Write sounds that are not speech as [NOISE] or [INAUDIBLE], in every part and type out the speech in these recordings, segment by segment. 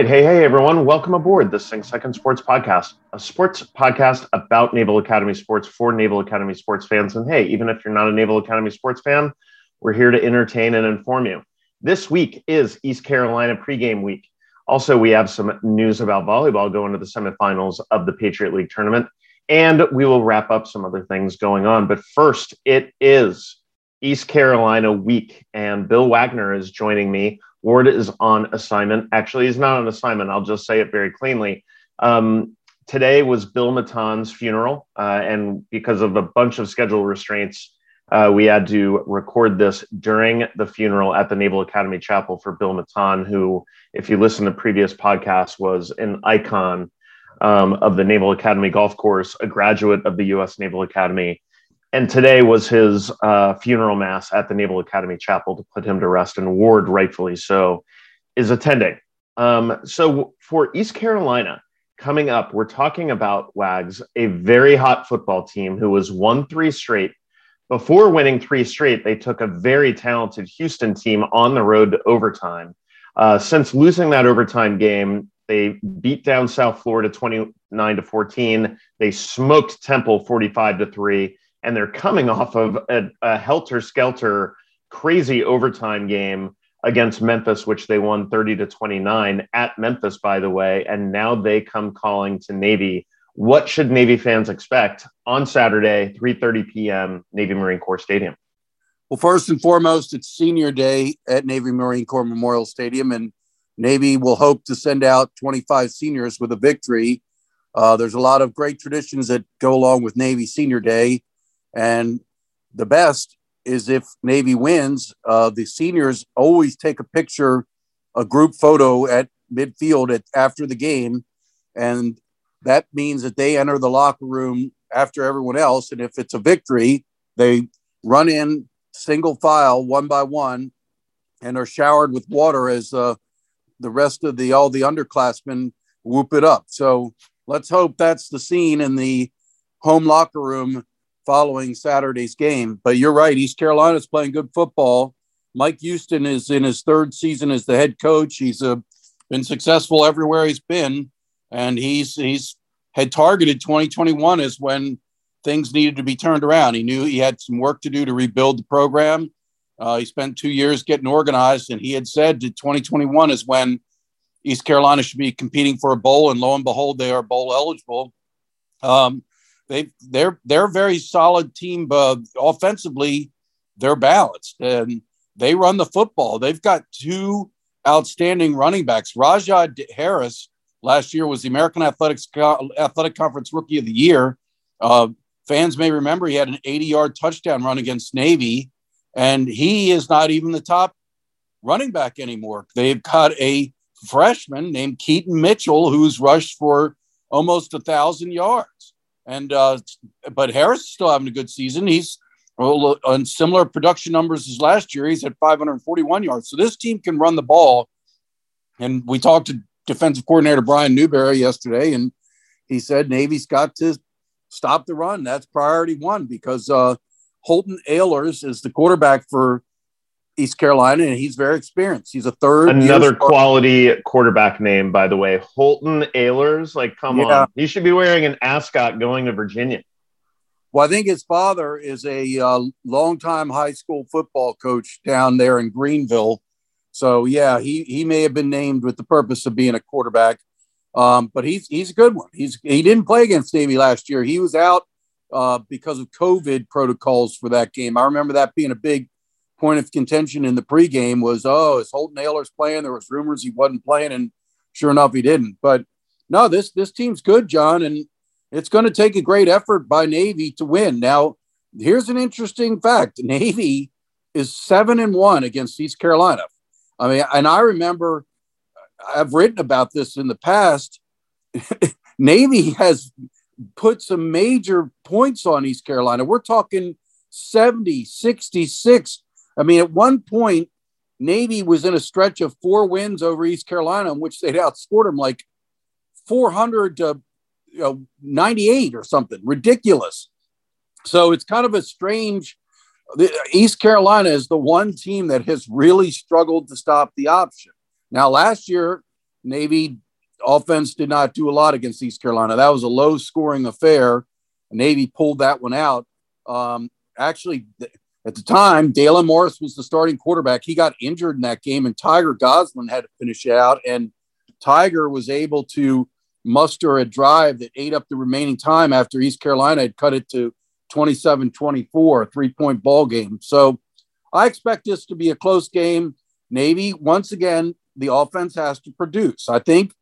Right. Hey, hey, everyone. Welcome aboard the Sing Second Sports Podcast, a sports podcast about Naval Academy sports for Naval Academy sports fans. And hey, even if you're not a Naval Academy sports fan, we're here to entertain and inform you. This week is East Carolina pregame week. Also, we have some news about volleyball going to the semifinals of the Patriot League tournament. And we will wrap up some other things going on. But first, it is East Carolina week, and Bill Wagner is joining me Ward is on assignment. Actually, he's not on assignment. I'll just say it very cleanly. Um, today was Bill Maton's funeral, uh, and because of a bunch of schedule restraints, uh, we had to record this during the funeral at the Naval Academy Chapel for Bill Maton, who, if you listen to previous podcasts, was an icon um, of the Naval Academy golf course, a graduate of the U.S. Naval Academy, and today was his uh, funeral mass at the Naval Academy Chapel to put him to rest, and Ward, rightfully so, is attending. Um, so for East Carolina, coming up, we're talking about Wags, a very hot football team who was won three straight. Before winning three straight, they took a very talented Houston team on the road to overtime. Uh, since losing that overtime game, they beat down South Florida 29 to 14. They smoked Temple 45 to 3 and they're coming off of a, a helter skelter, crazy overtime game against Memphis, which they won 30 to 29 at Memphis, by the way. And now they come calling to Navy. What should Navy fans expect on Saturday, 3:30 p.m., Navy Marine Corps Stadium? Well, first and foremost, it's senior day at Navy Marine Corps Memorial Stadium, and Navy will hope to send out 25 seniors with a victory. Uh, there's a lot of great traditions that go along with Navy Senior Day. And the best is if Navy wins, uh, the seniors always take a picture, a group photo at midfield at, after the game. And that means that they enter the locker room after everyone else. And if it's a victory, they run in single file, one by one, and are showered with water as uh, the rest of the all the underclassmen whoop it up. So let's hope that's the scene in the home locker room following Saturday's game. But you're right, East Carolina's playing good football. Mike Houston is in his third season as the head coach. He's uh, been successful everywhere he's been, and he's he's had targeted 2021 as when things needed to be turned around. He knew he had some work to do to rebuild the program. Uh, he spent two years getting organized, and he had said that 2021 is when East Carolina should be competing for a bowl, and lo and behold, they are bowl eligible. Um, they they're they're a very solid team. Uh, offensively, they're balanced and they run the football. They've got two outstanding running backs. Rahjai Harris last year was the American Athletics Athletic Conference Rookie of the Year. Uh, fans may remember he had an 80-yard touchdown run against Navy, and he is not even the top running back anymore. They've got a freshman named Keaton Mitchell who's rushed for almost a thousand yards. And uh, but Harris is still having a good season. He's on similar production numbers as last year. He's at 541 yards. So this team can run the ball. And we talked to defensive coordinator Brian Newberry yesterday, and he said Navy's got to stop the run. That's priority one because uh, Holton Ahlers is the quarterback for East Carolina, and he's very experienced. He's a third. Another quality quarterback name, by the way, Holton Ahlers. Like, come yeah. on, he should be wearing an ascot going to Virginia. Well, I think his father is a uh, longtime high school football coach down there in Greenville. So yeah, he he may have been named with the purpose of being a quarterback. Um, but he's he's a good one. He's he didn't play against Navy last year. He was out uh, because of COVID protocols for that game. I remember that being a big point of contention in the pregame was, oh, is Holton Ahlers playing? There was rumors he wasn't playing, and sure enough, he didn't. But no, this this team's good, John, and it's going to take a great effort by Navy to win. Now, here's an interesting fact [LAUGHS] Navy is seven and one against East Carolina. I mean, and I remember I've written about this in the past. [LAUGHS] Navy has put some major points on East Carolina. We're talking 70, 66. I mean, at one point, Navy was in a stretch of four wins over East Carolina, in which they'd outscored them like 400 to you know, 98 or something ridiculous. So it's kind of a strange. East Carolina is the one team that has really struggled to stop the option. Now, last year, Navy offense did not do a lot against East Carolina. That was a low scoring affair. Navy pulled that one out. Um, actually, at the time, Dalen Morris was the starting quarterback. He got injured in that game, and Tyger Goslin had to finish it out. And Tyger was able to muster a drive that ate up the remaining time after East Carolina had cut it to 27 24, a three point ball game. So I expect this to be a close game. Navy, once again, the offense has to produce. I think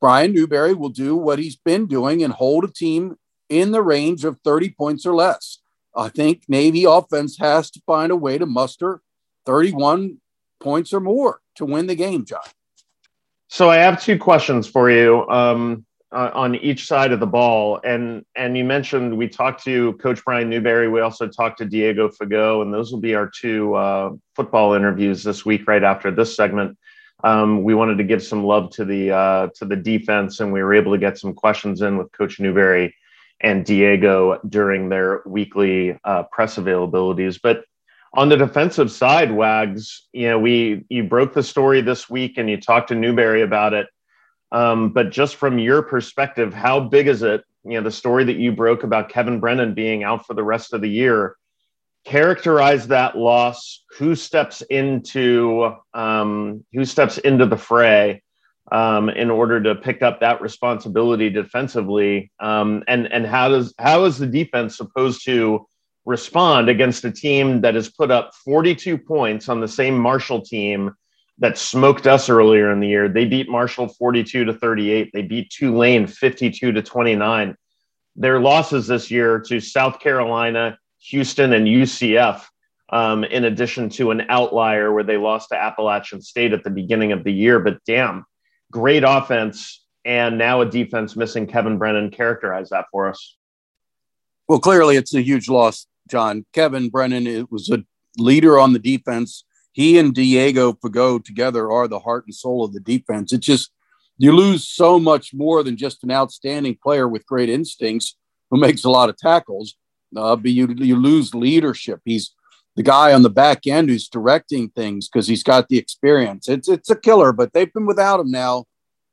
Brian Newberry will do what he's been doing and hold a team in the range of 30 points or less. I think Navy offense has to find a way to muster 31 points or more to win the game, John. So I have two questions for you um, uh, on each side of the ball, and and you mentioned we talked to Coach Brian Newberry. We also talked to Diego Fagot, and those will be our two uh, football interviews this week, right after this segment. Um, we wanted to give some love to the uh, to the defense, and we were able to get some questions in with Coach Newberry and Diego during their weekly uh, press availabilities. But on the defensive side, Wags, you know, we you broke the story this week and you talked to Newberry about it. Um, but just from your perspective, how big is it? You know, the story that you broke about Kevin Brennan being out for the rest of the year. Characterize that loss. Who steps into um, who steps into the fray? Um, in order to pick up that responsibility defensively. Um, and and how does how is the defense supposed to respond against a team that has put up 42 points on the same Marshall team that smoked us earlier in the year? They beat Marshall 42 to 38. They beat Tulane 52 to 29. Their losses this year to South Carolina, Houston, and UCF. Um, in addition to an outlier where they lost to Appalachian State at the beginning of the year. But damn, great offense and now a defense missing Kevin Brennan. Characterize that for us. Well, clearly it's a huge loss, John. Kevin Brennan it was a leader on the defense. He and Diego Fagot together are the heart and soul of the defense. It just you lose so much more than just an outstanding player with great instincts who makes a lot of tackles. Uh, but you you lose leadership. He's the guy on the back end who's directing things because he's got the experience. It's it's a killer, but they've been without him now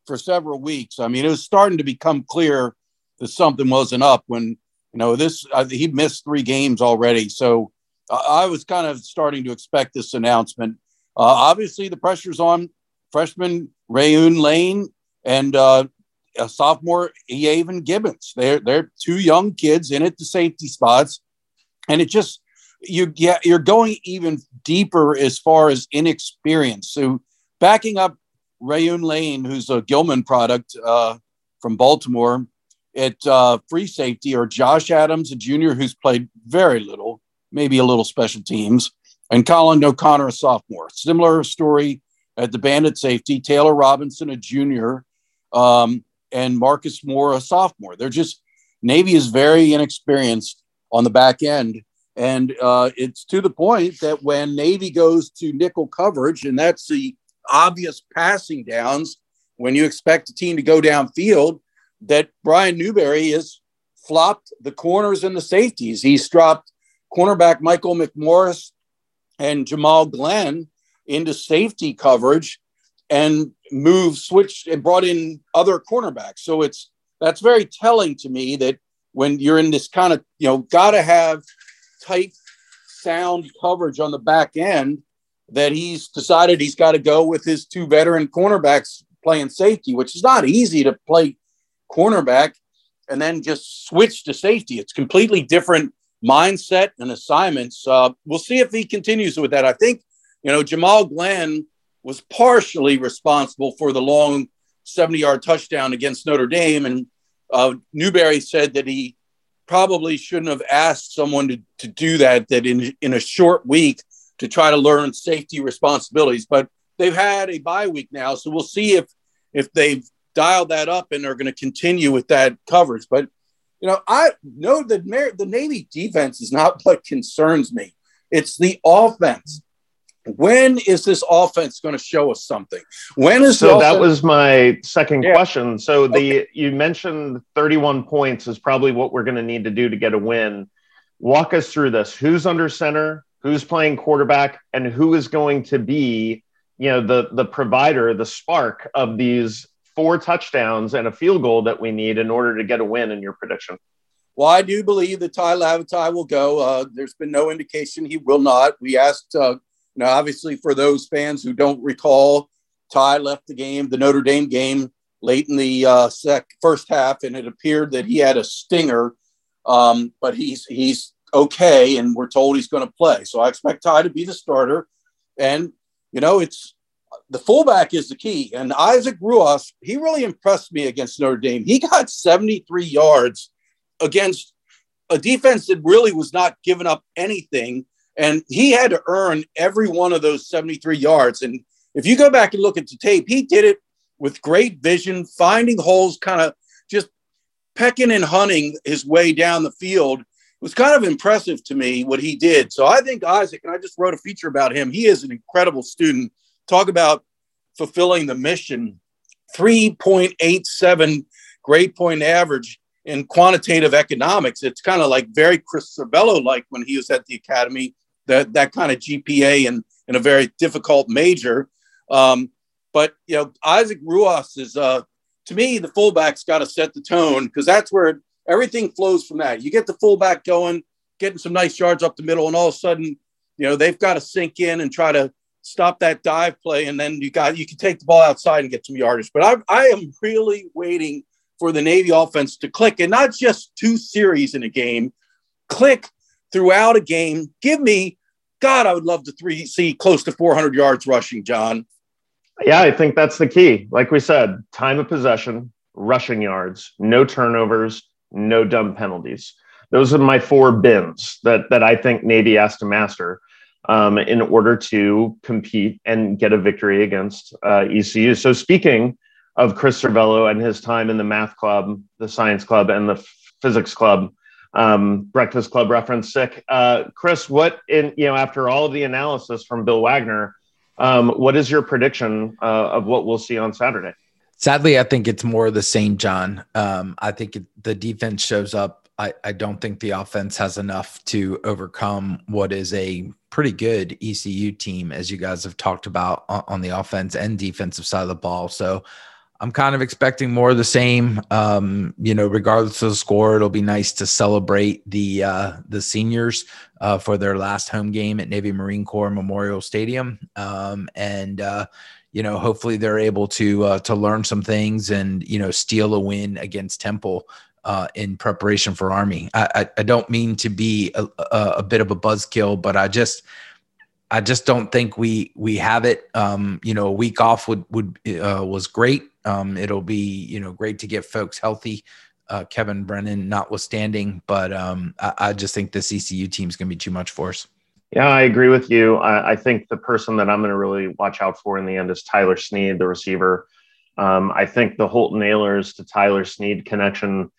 for several weeks. I mean, it was starting to become clear that something wasn't up when you know this. Uh, he missed three games already, so uh, I was kind of starting to expect this announcement. Uh, obviously, the pressure's on freshman Rayuan Lane and uh, sophomore Eaven Gibbons. They're they're two young kids in at the safety spots, and it just you get you're going even deeper as far as inexperience. So backing up Rayuan Lane, who's a Gilman product uh, from Baltimore at uh, free safety, or Josh Adams, a junior who's played very little, maybe a little special teams, and Colin O'Connor, a sophomore. Similar story at the bandit safety, Taylor Robinson, a junior, um, and Marcus Moore, a sophomore. They're just Navy is very inexperienced on the back end and uh, it's to the point that when Navy goes to nickel coverage, and that's the obvious passing downs, when you expect a team to go downfield, that Brian Newberry has flopped the corners and the safeties. He's dropped cornerback Michael McMorris and Jamal Glenn into safety coverage and moved, switched, and brought in other cornerbacks. So it's that's very telling to me that when you're in this kind of, you know, got to have tight sound coverage on the back end that he's decided he's got to go with his two veteran cornerbacks playing safety, which is not easy to play cornerback and then just switch to safety. It's completely different mindset and assignments. Uh, we'll see if he continues with that. I think, you know, Jamal Glenn was partially responsible for the long 70 yard touchdown against Notre Dame. And uh, Newberry said that he probably shouldn't have asked someone to, to do that, that in, in a short week to try to learn safety responsibilities. But they've had a bye week now. So we'll see if, if they've dialed that up and are going to continue with that coverage. But, you know, I know that the Navy defense is not [LAUGHS] what concerns me. It's the offense when is this offense going to show us something? When is so? That was my second yeah. question. So the okay. you mentioned 31 points is probably what we're going to need to do to get a win. Walk us through this. Who's under center? Who's playing quarterback? And who is going to be, you know, the the provider, the spark of these four touchdowns and a field goal that we need in order to get a win in your prediction? Well, I do believe that Tai Lavatai will go. Uh, there's been no indication he will not. We asked uh, now, obviously, for those fans who don't recall, Tai left the game, the Notre Dame game, late in the uh, sec- first half, and it appeared that he had a stinger. Um, but he's he's okay, and we're told he's going to play. So I expect Tai to be the starter. And you know, it's the fullback is the key. And Isaac Ruoss, he really impressed me against Notre Dame. He got 73 yards against a defense that really was not giving up anything and he had to earn every one of those 73 yards. And if you go back and look at the tape, he did it with great vision, finding holes, kind of just pecking and hunting his way down the field. It was kind of impressive to me what he did. So I think Isaac, and I just wrote a feature about him, he is an incredible student. Talk about fulfilling the mission 3.87 grade point average in quantitative economics. It's kind of like very Chris Cervello like when he was at the academy that that kind of GPA in in a very difficult major. Um, but you know, Isaac Ruoss is uh, to me the fullback's got to set the tone because that's where everything flows from that. You get the fullback going, getting some nice yards up the middle, and all of a sudden, you know, they've got to sink in and try to stop that dive play, and then you got you can take the ball outside and get some yardage. But I, I am really waiting for the Navy offense to click, and not just two series in a game, click throughout a game. Give me, God, I would love to three see close to 400 yards rushing, John. Yeah, I think that's the key. Like we said, time of possession, rushing yards, no turnovers, no dumb penalties. Those are my four bins that that I think Navy has to master um, in order to compete and get a victory against uh, ECU. So speaking of Chris Cervello and his time in the math club, the science club, and the physics club, um, Breakfast Club reference sick. Uh, Chris, what in you know after all of the analysis from Bill Wagner, um, what is your prediction uh, of what we'll see on Saturday? Sadly, I think it's more the same, John. Um, I think it, the defense shows up. I, I don't think the offense has enough to overcome what is a pretty good ECU team, as you guys have talked about on, on the offense and defensive side of the ball. So I'm kind of expecting more of the same. Um, you know, regardless of the score, it'll be nice to celebrate the uh, the seniors uh, for their last home game at Navy Marine Corps Memorial Stadium, um, and uh, you know, hopefully they're able to uh, to learn some things and you know steal a win against Temple. Uh, in preparation for Army, I, I, I don't mean to be a, a, a bit of a buzzkill, but I just I just don't think we we have it. Um, you know, a week off would would uh, was great. Um, it'll be you know great to get folks healthy. Uh, Kevin Brennan notwithstanding, but um, I, I, just think the ECU team is going to be too much for us. Yeah, I agree with you. I, I think the person that I'm going to really watch out for in the end is Tyler Snead, the receiver. Um, I think the Holton Ahlers to Tyler Snead connection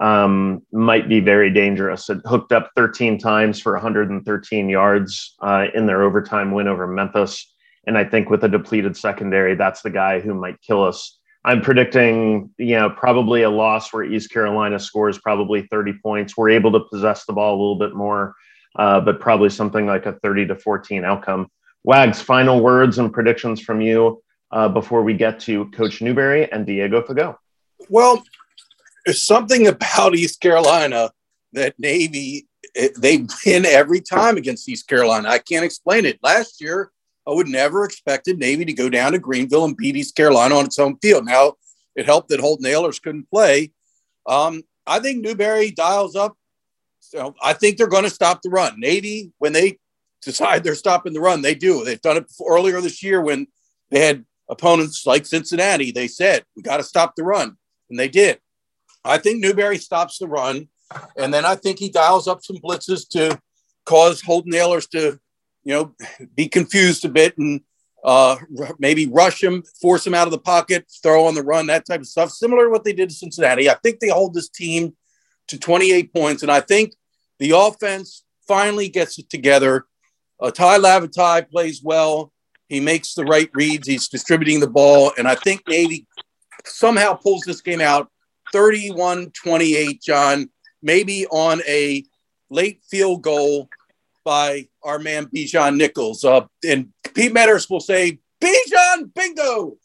um, might be very dangerous. It hooked up 13 times for 113 yards uh, in their overtime win over Memphis. And I think with a depleted secondary, that's the guy who might kill us I'm predicting, you know, probably a loss where East Carolina scores probably 30 points. We're able to possess the ball a little bit more, uh, but probably something like a 30 to 14 outcome. Wags, final words and predictions from you uh, before we get to Coach Newberry and Diego Fagot. Well, there's something about East Carolina that Navy they win every time against East Carolina. I can't explain it. Last year, I would never expected Navy to go down to Greenville and beat East Carolina on its home field. Now, it helped that Holton Ahlers couldn't play. Um, I think Newberry dials up. So I think they're going to stop the run. Navy, when they decide they're stopping the run, they do. They've done it earlier this year when they had opponents like Cincinnati. They said, we got to stop the run. And they did. I think Newberry stops the run. And then I think he dials up some blitzes to cause Holton Ahlers to, you know, be confused a bit and uh, maybe rush him, force him out of the pocket, throw on the run, that type of stuff. Similar to what they did to Cincinnati. I think they hold this team to 28 points. And I think the offense finally gets it together. Uh, Tai Lavatai plays well. He makes the right reads. He's distributing the ball. And I think Navy somehow pulls this game out 31 28, John, maybe on a late field goal by our man Bijan Nichols. Uh, and Pete Medhurst will say, Bijan, bingo.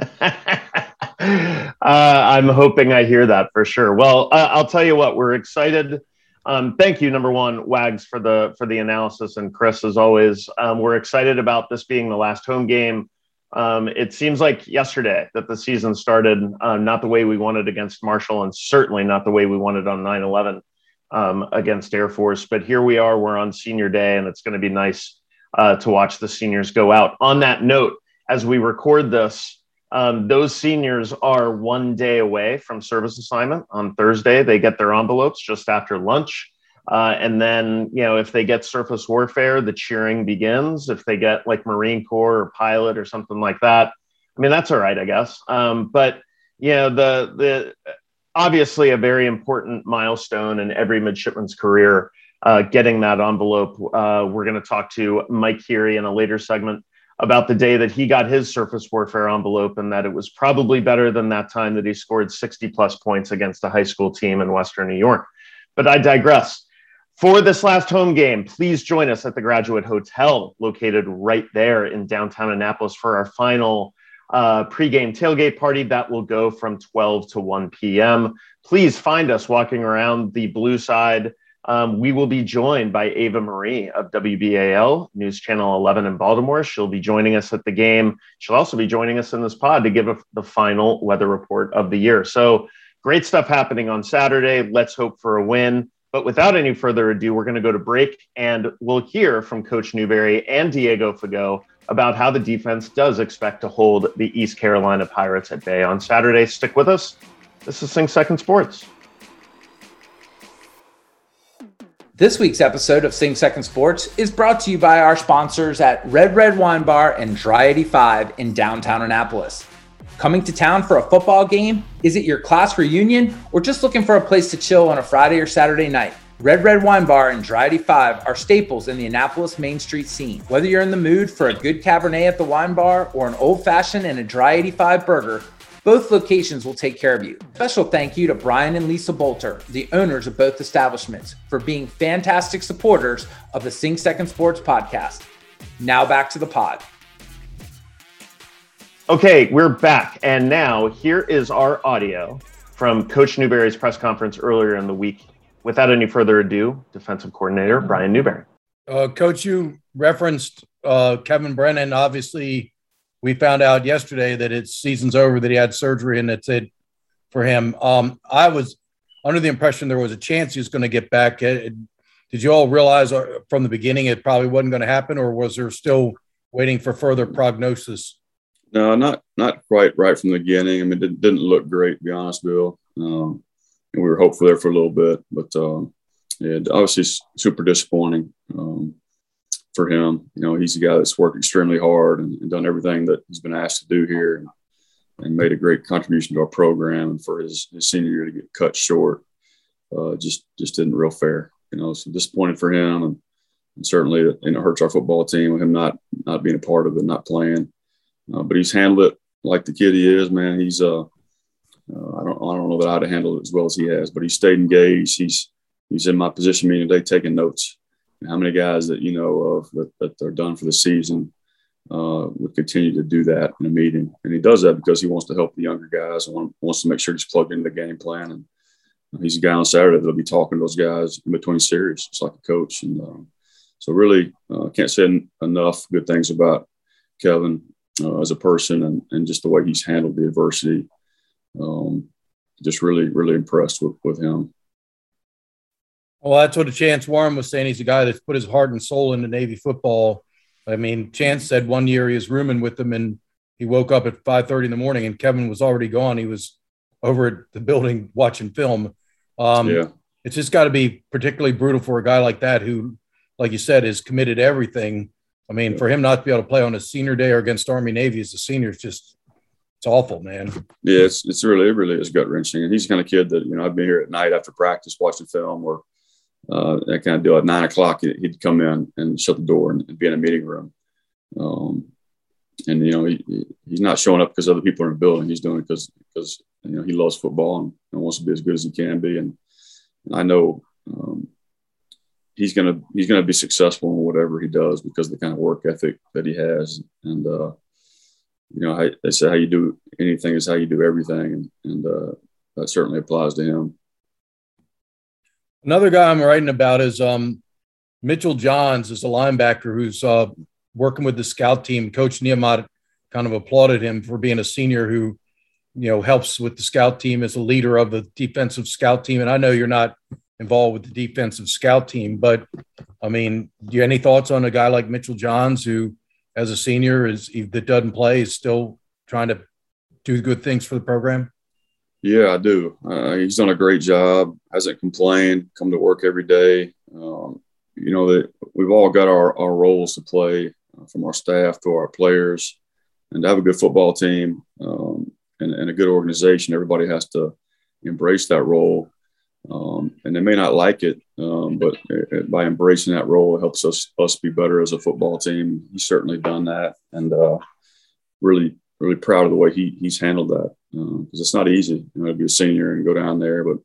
[LAUGHS] uh, I'm hoping I hear that for sure. Well, uh, I'll tell you what, we're excited. Um, thank you, number one, Wags, for the for the analysis, and Chris, as always. Um, we're excited about this being the last home game. Um, it seems like yesterday that the season started uh, not the way we wanted against Marshall, and certainly not the way we wanted on 9 11 um, against Air Force. But here we are, we're on senior day, and it's going to be nice uh, to watch the seniors go out. On that note, as we record this, um, those seniors are one day away from service assignment on Thursday. They get their envelopes just after lunch. Uh, and then, you know, if they get surface warfare, the cheering begins. If they get like Marine Corps or pilot or something like that, I mean, that's all right, I guess. Um, but, you know, the, the obviously a very important milestone in every midshipman's career, uh, getting that envelope. Uh, we're going to talk to Mike Keary in a later segment about the day that he got his surface warfare envelope and that it was probably better than that time that he scored 60 plus points against a high school team in Western New York. But I digress. For this last home game, please join us at the Graduate Hotel, located right there in downtown Annapolis, for our final uh, pregame tailgate party that will go from 12 to 1 p.m. Please find us walking around the blue side. Um, we will be joined by Ava Marie of WBAL News Channel 11 in Baltimore. She'll be joining us at the game. She'll also be joining us in this pod to give a, the final weather report of the year. So great stuff happening on Saturday. Let's hope for a win. But without any further ado, we're going to go to break and we'll hear from Coach Newberry and Diego Fagot about how the defense does expect to hold the East Carolina Pirates at bay on Saturday. Stick with us. This is Sing Second Sports. This week's episode of Sing Second Sports is brought to you by our sponsors at Red Red Wine Bar and Dry 85 in downtown Annapolis. Coming to town for a football game? Is it your class reunion or just looking for a place to chill on a Friday or Saturday night? Red Red Wine Bar and Dry 85 are staples in the Annapolis Main Street scene. Whether you're in the mood for a good Cabernet at the wine bar or an old fashioned and a Dry 85 burger, both locations will take care of you. Special thank you to Brian and Lisa Bolter, the owners of both establishments, for being fantastic supporters of the Sing Second Sports podcast. Now back to the pod. Okay, we're back. And now here is our audio from Coach Newberry's press conference earlier in the week. Without any further ado, defensive coordinator Brian Newberry. Uh, Coach, you referenced uh, Kevin Brennan. Obviously, we found out yesterday that it's season's over, that he had surgery, and that's it for him. Um, I was under the impression there was a chance he was going to get back. Did you all realize uh, from the beginning it probably wasn't going to happen, or was there still waiting for further prognosis? No, not not quite right from the beginning. I mean, it didn't look great, to be honest, Bill. Um, and we were hopeful there for a little bit, but um, yeah, obviously super disappointing um, for him. You know, he's a guy that's worked extremely hard and, and, done everything that he's been asked to do here, and, and, made a great contribution to our program. And for his, his senior year to get cut short, uh, just just didn't real fair. You know, so disappointed for him, and, and certainly you know hurts our football team with him not not being a part of it, not playing. Uh, but he's handled it like the kid he is, man. He's uh, uh, I don't I don't know that I'd have handled it as well as he has, but he stayed engaged. He's he's in my position meeting today taking notes. And how many guys that you know of that, that are done for the season uh, would continue to do that in a meeting, and he does that because he wants to help the younger guys and want, wants to make sure he's plugged into the game plan. And he's a guy on Saturday that'll be talking to those guys in between series, just like a coach. And um, so, really, uh, can't say enough good things about Kevin uh, as a person and, and just the way he's handled the adversity. Um, just really, really impressed with, with him. Well, that's what a Chance Warren was saying. He's a guy that's put his heart and soul into Navy football. I mean, Chance said one year he was rooming with them and he woke up at 5.30 in the morning and Kevin was already gone. He was over at the building watching film. Um, yeah. It's just got to be particularly brutal for a guy like that who, like you said, is committed everything. I mean, yeah. for him not to be able to play on a senior day or against Army Navy as a senior is just it's awful, man. Yeah, it's it's really it really is gut wrenching. And he's the kind of kid that you know I'd be here at night after practice watching film or uh, that kind of deal. At nine o'clock, he'd come in and shut the door and be in a meeting room. Um, and you know he, he's not showing up because other people are in the building. He's doing it because because you know he loves football and, and, wants to be as good as he can be. And, and I know um, he's gonna he's gonna be successful in whatever he does because of the kind of work ethic that he has. And uh, you know, they say how you do anything is how you do everything, and, and uh, that certainly applies to him. Another guy I'm writing about is um, Mitchell Johns, is a linebacker who's uh, working with the scout team. Coach Niumat kind of applauded him for being a senior who, you know, helps with the scout team as a leader of the defensive scout team. And I know you're not involved with the defensive scout team, but I mean, do you have any thoughts on a guy like Mitchell Johns who, as a senior, is that doesn't play, is still trying to do good things for the program? Yeah, I do. Uh, he's done a great job. Hasn't complained. Come to work every day. Um, you know that we've all got our, our roles to play uh, from our staff to our players, and to have a good football team um, and, and, a good organization, everybody has to embrace that role. Um, and they may not like it, um, but by embracing that role, it helps us us be better as a football team. He's certainly done that, and uh, really really proud of the way he he's handled that because um, it's not easy you know, to be a senior and go down there, but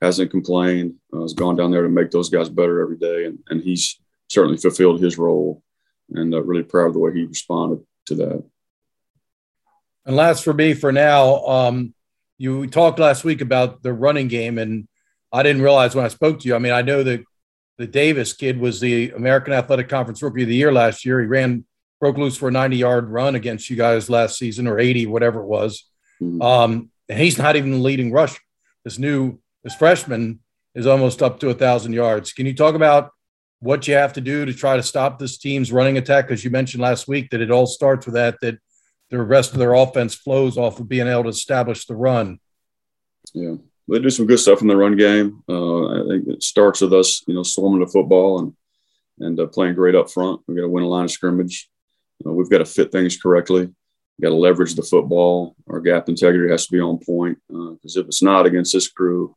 hasn't complained. Uh, has gone down there to make those guys better every day, and, and he's certainly fulfilled his role. And uh, really proud of the way he responded to that. And last for me for now, um, you talked last week about the running game, and I didn't realize when I spoke to you. I mean, I know that the Davis kid was the American Athletic Conference Rookie of the Year last year. He ran broke loose for a 90 yard run against you guys last season or 80, whatever it was. Mm-hmm. Um, and he's not even the leading rusher. This new, this freshman is almost up to a thousand yards. Can you talk about what you have to do to try to stop this team's running attack? Because you mentioned last week that it all starts with that, that the rest of their offense flows off of being able to establish the run. Yeah. They do some good stuff in the run game. Uh, I think it starts with us, you know, swarming the football and and uh, playing great up front. We've got to win a line of scrimmage. We've got to fit things correctly. We've got to leverage the football. Our gap integrity has to be on point because uh, if it's not against this crew,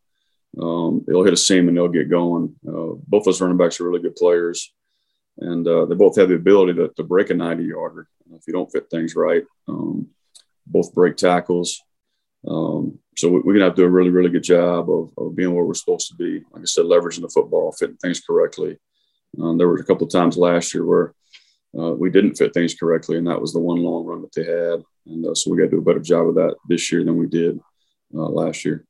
um, they'll hit a seam and they'll get going. Uh, both those running backs are really good players, and uh, they both have the ability to, to break a 90 yarder if you don't fit things right. Um, both break tackles. Um, so we, are going to have to do a really, really good job of, of, being where we're supposed to be. Like I said, leveraging the football, fitting things correctly. Um, there were a couple of times last year where uh, we didn't fit things correctly, and that was the one long run that they had. And uh, so we got to do a better job of that this year than we did uh, last year.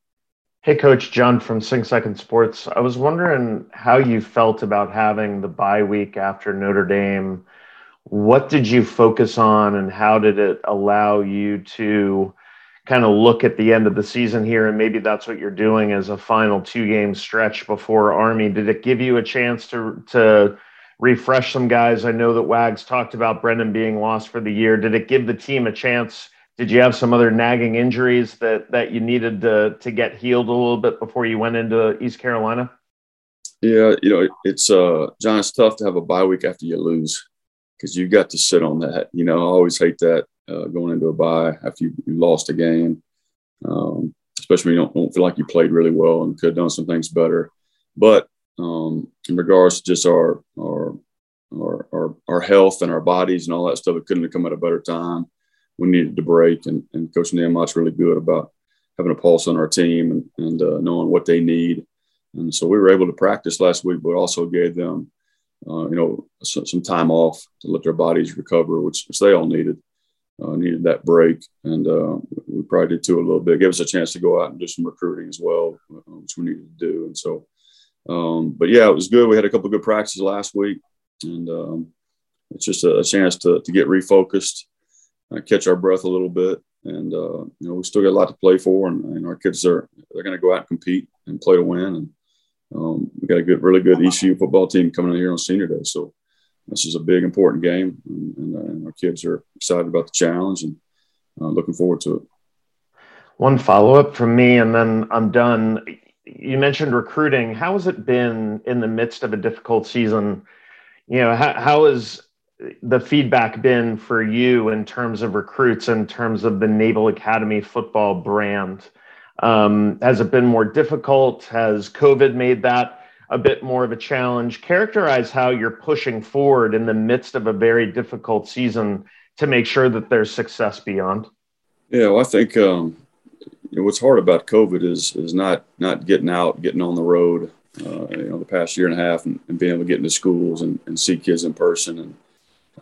Hey, Coach John from Sing Second Sports. I was wondering how you felt about having the bye week after Notre Dame. What did you focus on, and how did it allow you to kind of look at the end of the season here? And maybe that's what you're doing as a final two game stretch before Army. Did it give you a chance to to refresh some guys. I know that Wags talked about Brennan being lost for the year. Did it give the team a chance? Did you have some other nagging injuries that that you needed to to get healed a little bit before you went into East Carolina? Yeah, you know, it's uh John, it's tough to have a bye week after you lose because you've got to sit on that. You know, I always hate that uh, going into a bye after you, you lost a game, um, especially when you don't, don't, feel like you played really well and could have done some things better. But um, in regards to just our, our our our our health and our bodies and all that stuff. It couldn't have come at a better time. We needed to break, and, and Coach Niumat's really good about having a pulse on our team and, and uh, knowing what they need. And so we were able to practice last week, but also gave them, uh, you know, some, some, time off to let their bodies recover, which, which they all needed. Uh, needed that break, and uh, we probably did too a little bit. Gave us a chance to go out and do some recruiting as well, uh, which we needed to do. And so um, but yeah, it was good. We had a couple good practices last week, and um, it's just a, a, chance to, to get refocused, uh, catch our breath a little bit, and uh, you know we still got a lot to play for, and, and our kids are they're going to go out and compete and play to win, and um, we got a good, really good ECU football team coming in here on Senior Day, so this is a big important game, and, and, uh, and our kids are excited about the challenge and uh, looking forward to it. One follow up from me, and then I'm done you mentioned recruiting. How has it been in the midst of a difficult season? You know, how, how has the feedback been for you in terms of recruits, in terms of the Naval Academy football brand? Um, has it been more difficult? Has COVID made that a bit more of a challenge? Characterize how you're pushing forward in the midst of a very difficult season to make sure that there's success beyond. Yeah, well, I think um, what's hard about COVID is is not not getting out, getting on the road. Uh, you know, the past year and a half, and, and, being able to get into schools and, and see kids in person. And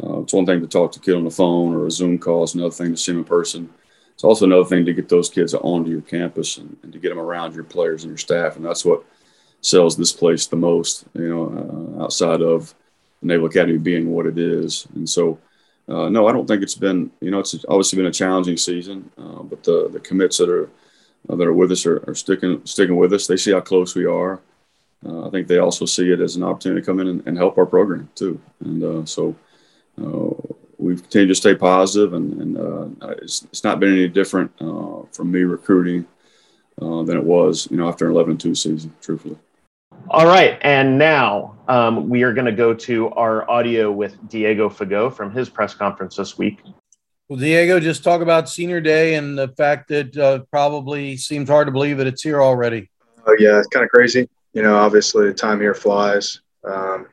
uh, it's one thing to talk to a kid on the phone or a Zoom call. It's another thing to see them in person. It's also another thing to get those kids onto your campus and, and to get them around your players and your staff. And that's what sells this place the most. You know, uh, outside of the Naval Academy being what it is. And so uh, no, I don't think it's been. You know, it's obviously been a challenging season, uh, but the the commits that are uh, that are with us are, are, sticking sticking with us. They see how close we are. Uh, I think they also see it as an opportunity to come in and, and help our program too. And uh, so we've continued to stay positive, and, and it's, it's not been any different from me recruiting than it was, you know, after an 11-2 season. Truthfully. All right, and now um, we are going to go to our audio with Diego Fagot from his press conference this week. Well, Diego, just talk about Senior Day and the fact that uh, probably seems hard to believe that it's here already. Oh yeah, it's kind of crazy. You know, obviously the time here flies. Um,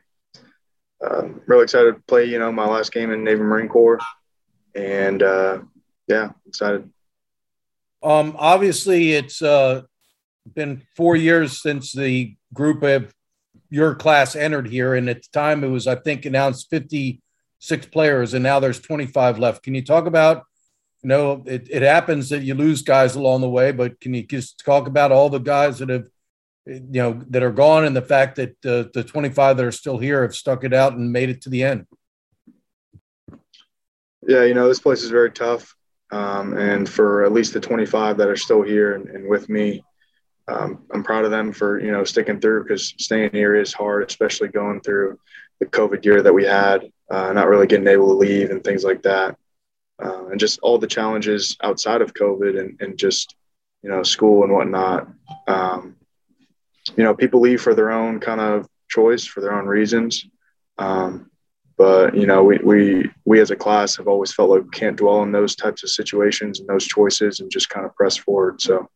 um, really excited to play. You know, my last game in Navy Marine Corps, and uh, yeah, excited. Um, obviously, it's uh, been four years since the group of your class entered here, and at the time it was, I think, announced 56 players, and now there's 25 left. Can you talk about? You know, it, it happens that you lose guys along the way, but can you just talk about all the guys that have, you know, that are gone, and the fact that uh, the 25 that are still here have stuck it out and made it to the end? Yeah, you know, this place is very tough. Um, and for at least the 25 that are still here and, and with me, um, I'm proud of them for you know sticking through because staying here is hard, especially going through the COVID year that we had, uh, not really getting able to leave and things like that, uh, and just all the challenges outside of COVID and, and just you know school and whatnot. Um, you know, people leave for their own kind of choice for their own reasons. Um, but you know, we, we we as a class have always felt like we can't dwell on those types of situations and those choices and just kind of press forward. So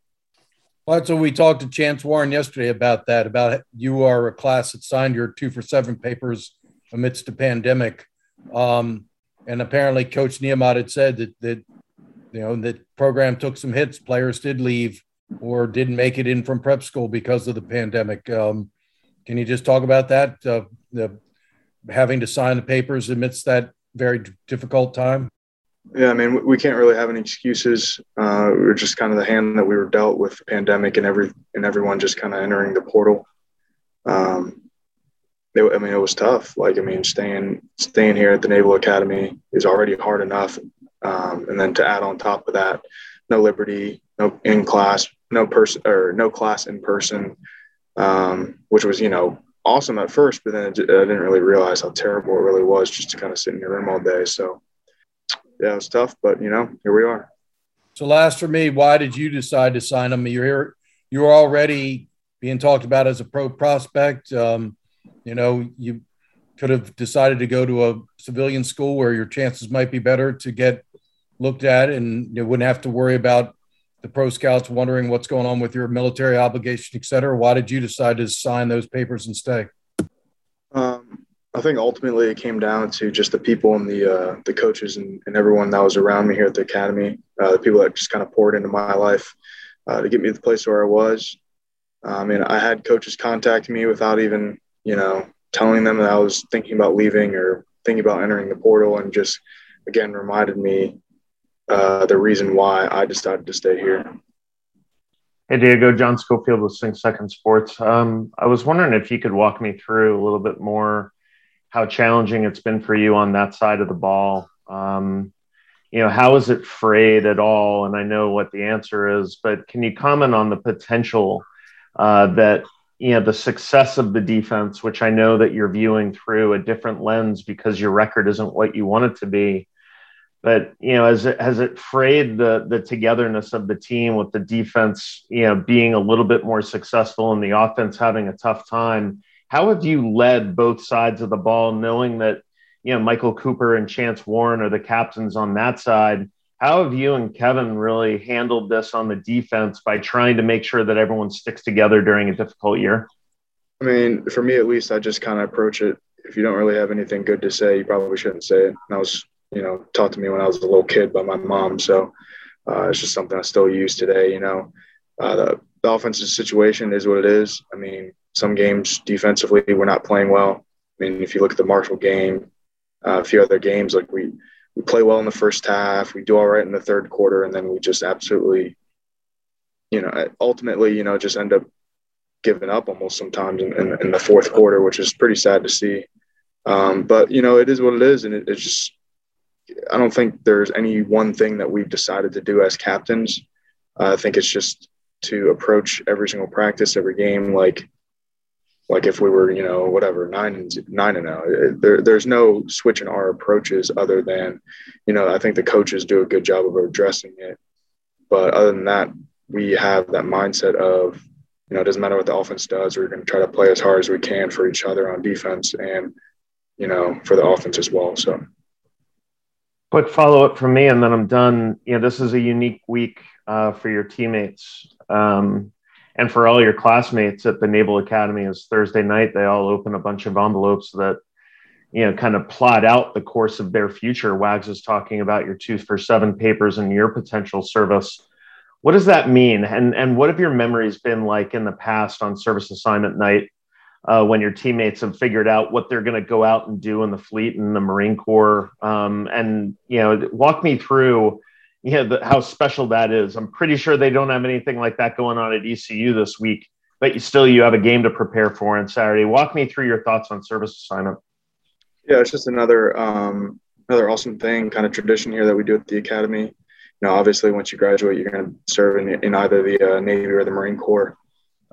well, so we talked to Chance Warren yesterday about that. About you are a class that signed your two for seven papers amidst the pandemic, um, and apparently Coach Niumat had said that that you know that program took some hits. Players did leave or didn't make it in from prep school because of the pandemic. Um, can you just talk about that? Uh, the having to sign the papers amidst that very difficult time. Yeah, I mean, we can't really have any excuses. Uh, we are just kind of the hand that we were dealt with the pandemic and every and everyone just kind of entering the portal. Um, it, I mean, it was tough. Like, I mean, staying staying here at the Naval Academy is already hard enough, um, and then to add on top of that, no liberty, no in class, no person or no class in person, um, which was you know awesome at first, but then I didn't really realize how terrible it really was just to kind of sit in your room all day. So yeah, it was tough, but you know, here we are. So last for me, why did you decide to sign him? You're here, you're already being talked about as a pro prospect. Um, you know, you could have decided to go to a civilian school where your chances might be better to get looked at and you wouldn't have to worry about the pro scouts wondering what's going on with your military obligation, et cetera. Why did you decide to sign those papers and stay? Um, I think ultimately it came down to just the people and the uh, the coaches and, and everyone that was around me here at the academy, uh, the people that just kind of poured into my life uh, to get me to the place where I was. I mean, I had coaches contact me without even you know telling them that I was thinking about leaving or thinking about entering the portal, and just again reminded me uh, the reason why I decided to stay here. Hey, Diego, John Schofield with Sing Second Sports. Um, I was wondering if you could walk me through a little bit more how challenging it's been for you on that side of the ball. Um, you know, how is it frayed at all? And I know what the answer is, but can you comment on the potential uh, that you know the success of the defense, which I know that you're viewing through a different lens because your record isn't what you want it to be. But you know, has it has it frayed the the togetherness of the team with the defense, you know, being a little bit more successful and the offense having a tough time? How have you led both sides of the ball, knowing that you know Michael Cooper and Chance Warren are the captains on that side? How have you and Kevin really handled this on the defense by trying to make sure that everyone sticks together during a difficult year? I mean, for me at least, I just kind of approach it. If you don't really have anything good to say, you probably shouldn't say it. That was you know taught to me when I was a little kid by my mom. So uh, it's just something I still use today. You know, uh, the, the offensive situation is what it is. I mean, some games defensively we're not playing well. I mean, if you look at the Marshall game, uh, a few other games, like we we play well in the first half, we do all right in the third quarter, and then we just absolutely, you know, ultimately, you know, just end up giving up almost sometimes in, in, in the fourth quarter, which is pretty sad to see. Um, but you know, it is what it is, and it, it's just I don't think there's any one thing that we've decided to do as captains. Uh, I think it's just to approach every single practice, every game, like like if we were, you know, whatever nine nine and now. There, there's no switch in our approaches other than, you know, I think the coaches do a good job of addressing it. But other than that, we have that mindset of, you know, it doesn't matter what the offense does. We're going to try to play as hard as we can for each other on defense and, you know, for the offense as well. So quick follow up from me, and then I'm done. You know, this is a unique week uh, for your teammates um, and for all your classmates at the Naval Academy. Is Thursday night. They all open a bunch of envelopes that you know kind of plot out the course of their future. Wags is talking about your two for seven papers and your potential service. What does that mean? And and what have your memories been like in the past on service assignment night? uh, when your teammates have figured out what they're going to go out and do in the fleet and the Marine Corps. Um, and you know, walk me through, know, the, how special that is. I'm pretty sure they don't have anything like that going on at ECU this week, but you still you have a game to prepare for on Saturday. Walk me through your thoughts on service assignment. Yeah, it's just another um, another awesome thing, kind of tradition here that we do at the academy. You know, obviously, once you graduate, you're going to serve in, in either the uh, Navy or the Marine Corps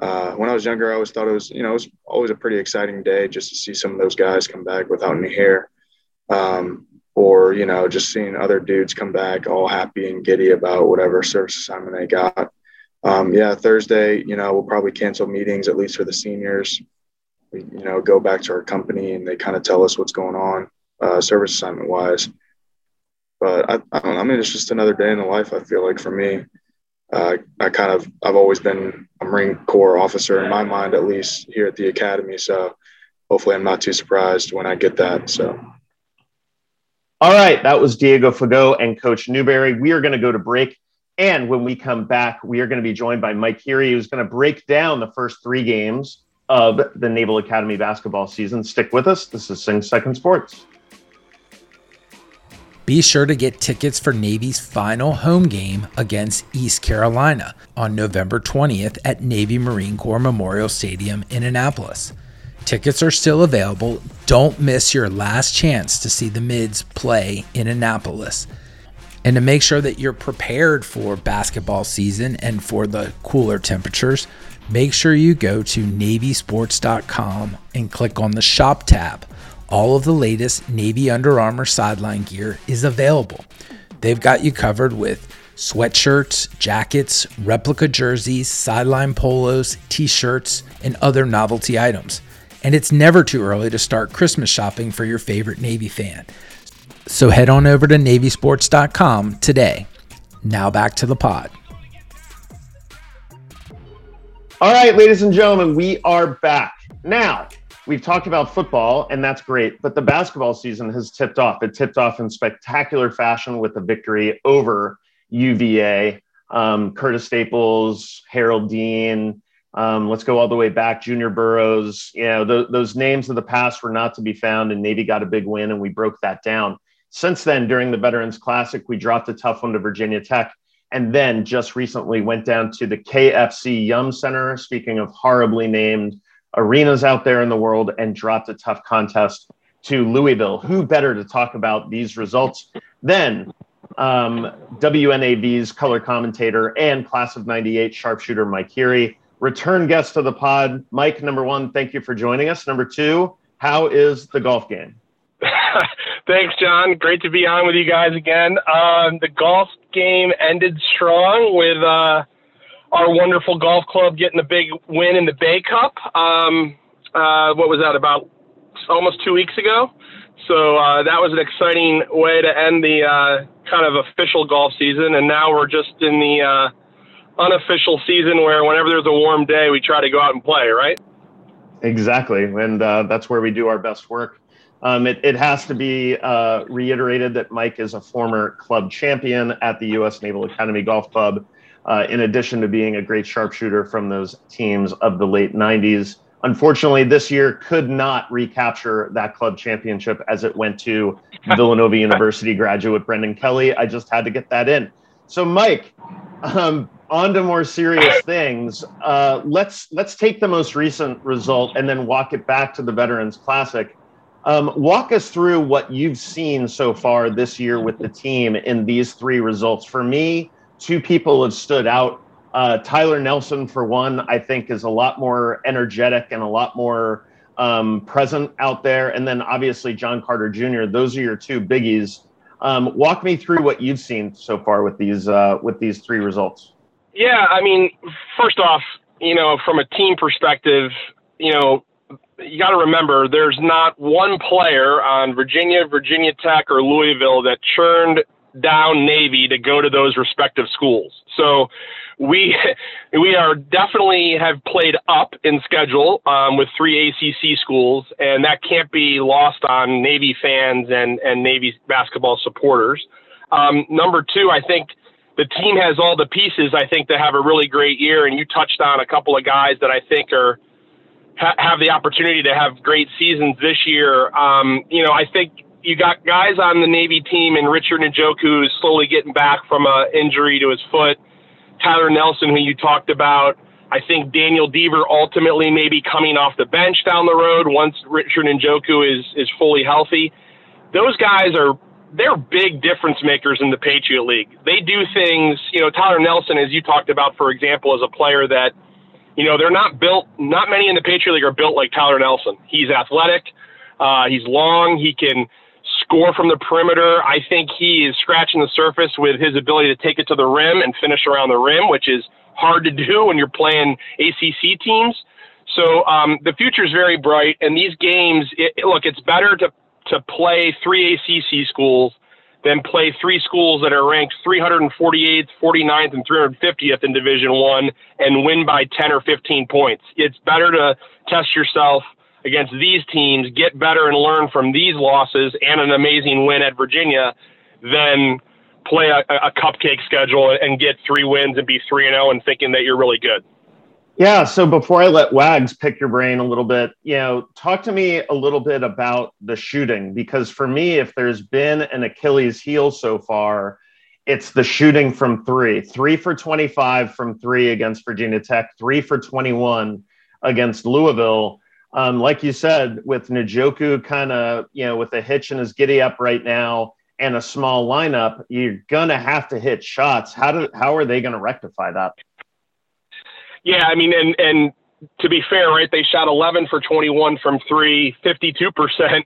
uh, when I was younger, I always thought it was, you know, it was always a pretty exciting day just to see some of those guys come back without any hair. Um, or, you know, just seeing other dudes come back all happy and giddy about whatever service assignment they got. Um, yeah, Thursday, you know, we'll probably cancel meetings, at least for the seniors. We, you know, go back to our company and they kind of tell us what's going on uh, service assignment wise. But I, I don't know. I mean, it's just another day in the life, I feel like, for me uh, I kind of I've always been a Marine Corps officer in my mind, at least here at the academy. So hopefully, I'm not too surprised when I get that. So. All right, that was Diego Fagot and Coach Newberry. We are going to go to break. And when we come back, we are going to be joined by Mike Geary, who's going to break down the first three games of the Naval Academy basketball season. Stick with us. This is Sing Second Sports. Be sure to get tickets for Navy's final home game against East Carolina on November 20th at Navy Marine Corps Memorial Stadium in Annapolis. Tickets are still available. Don't miss your last chance to see the Mids play in Annapolis. And to make sure that you're prepared for basketball season and for the cooler temperatures, make sure you go to navysports.com and click on the shop tab all of the latest Navy Under Armour sideline gear is available. They've got you covered with sweatshirts, jackets, replica jerseys, sideline polos, t shirts, and other novelty items. And it's never too early to start Christmas shopping for your favorite Navy fan. So head on over to NavySports.com today. Now back to the pod. All right, ladies and gentlemen, we are back. Now, we've talked about football, and that's great, but the basketball season has tipped off. It tipped off in spectacular fashion with a victory over UVA. Um, Curtis Staples, Harold Deane, um, let's go all the way back. Junior Burrows, you know, th- those names of the past were not to be found, and Navy got a big win, and we broke that down. Since then, during the Veterans Classic, we dropped a tough one to Virginia Tech, and then just recently went down to the KFC Yum Center. Speaking of horribly named arenas out there in the world and dropped a tough contest to Louisville. Who better to talk about these results than um, WNAV's color commentator and class of 98 sharpshooter Mike Geary, return guest to the pod. Mike, number one, thank you for joining us. Number two, how is the golf game? [LAUGHS] Thanks, John. Great to be on with you guys again. Um, the golf game ended strong with uh, our wonderful golf club getting a big win in the Bay Cup. Um, uh, what was that, about almost two weeks ago? So uh, that was an exciting way to end the uh, kind of official golf season. And now we're just in the uh, unofficial season where whenever there's a warm day, we try to go out and play, right? Exactly. And uh, that's where we do our best work. Um, it, it, has to be uh, reiterated that Mike is a former club champion at the U.S. Naval Academy Golf Club, uh, in addition to being a great sharpshooter from those teams of the late 90s. Unfortunately, this year could not recapture that club championship as it went to [LAUGHS] Villanova University graduate Brendan Kelly. I just had to get that in. So, Mike, um, on to more serious things. Uh, let's let's take the most recent result and then walk it back to the Veterans Classic. Um, walk us through what you've seen so far this year with the team in these three results. For me, two people have stood out. Uh, Tyler Nelson, for one, I think is a lot more energetic and a lot more um, present out there. And then obviously John Carter Jr. Those are your two biggies. Um, walk me through what you've seen so far with these uh, with these three results. Yeah, I mean, first off, you know, from a team perspective, you know, you got to remember there's not one player on Virginia, Virginia Tech, or Louisville that churned down Navy to go to those respective schools. So we [LAUGHS] we are definitely have played up in schedule um, with three ACC schools, and that can't be lost on Navy fans and and Navy basketball supporters. Um, number two, I think the team has all the pieces. I think to have a really great year, and you touched on a couple of guys that I think are ha- have the opportunity to have great seasons this year. Um, you know, I think you got guys on the Navy team, and Richard Njoku is slowly getting back from an injury to his foot. Tyler Nelson, who you talked about. I think Daniel Deaver ultimately may be coming off the bench down the road once Richard Njoku is is fully healthy. Those guys are they're big difference makers in the Patriot League. They do things, you know, Tyler Nelson, as you talked about, for example, is a player that, you know, they're not built, not many in the Patriot League are built like Tyler Nelson. He's athletic, uh, he's long, he can score from the perimeter. I think he is scratching the surface with his ability to take it to the rim and finish around the rim, which is hard to do when you're playing ACC teams. So um, the future is very bright, and these games, it, look, it's better to to play three ACC schools then play three schools that are ranked 348th, 49th, and 350th in Division One and win by 10 or 15 points. It's better to test yourself against these teams, get better and learn from these losses and an amazing win at Virginia than play a, a cupcake schedule and get three wins and be 3 and 0 and thinking that you're really good. Yeah. So before I let Wags pick your brain a little bit, you know, talk to me a little bit about the shooting because for me, if there's been an Achilles heel so far, it's the shooting from three. Three for 25 from three against Virginia Tech, three for 21 against Louisville. Um, like you said, with Njoku kind of, you know, with a hitch in his giddy up right now and a small lineup, you're gonna have to hit shots. How do how are they gonna rectify that? Yeah, I mean, and and to be fair, right, they shot 11 for 21 from three, 52%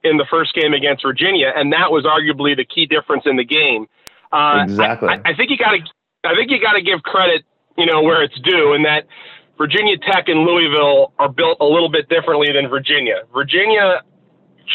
in the first game against Virginia, and that was arguably the key difference in the game. Uh, exactly. I, I think you got to, I think you got to give credit, you know, where it's due, and that Virginia Tech and Louisville are built a little bit differently than Virginia. Virginia,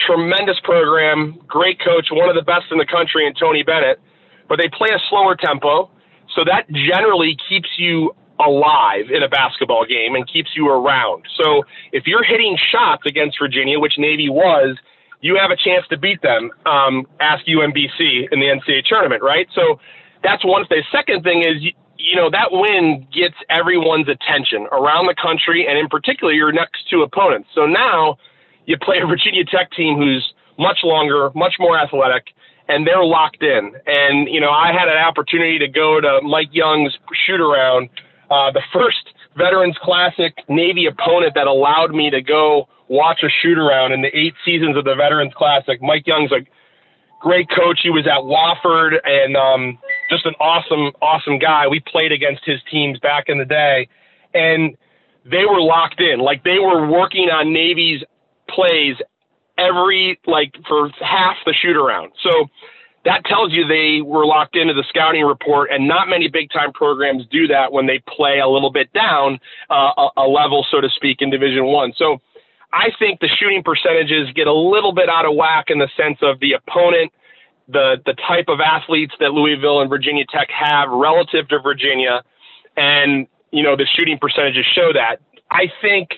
tremendous program, great coach, one of the best in the country, in Tony Bennett, but they play a slower tempo, so that generally keeps you alive in a basketball game and keeps you around. So if you're hitting shots against Virginia, which Navy was, you have a chance to beat them. Um, ask UMBC in the NCAA tournament, right? So that's one thing. Second thing is, you, know, that win gets everyone's attention around the country and in particular your next two opponents. So now you play a Virginia Tech team who's much longer, much more athletic, and they're locked in. And, you know, I had an opportunity to go to Mike Young's shoot around uh, the first Veterans Classic Navy opponent that allowed me to go watch a shoot around in the eight seasons of the Veterans Classic. Mike Young's a great coach. He was at Wofford and um, just an awesome, awesome guy. We played against his teams back in the day, and they were locked in. Like they were working on Navy's plays every like for half the shoot around. So that tells you they were locked into the scouting report, and not many big time programs do that when they play a little bit down uh, a, a level, so to speak, in Division One. So I think the shooting percentages get a little bit out of whack in the sense of the opponent, the the type of athletes that Louisville and Virginia Tech have relative to Virginia, and you know the shooting percentages show that. I think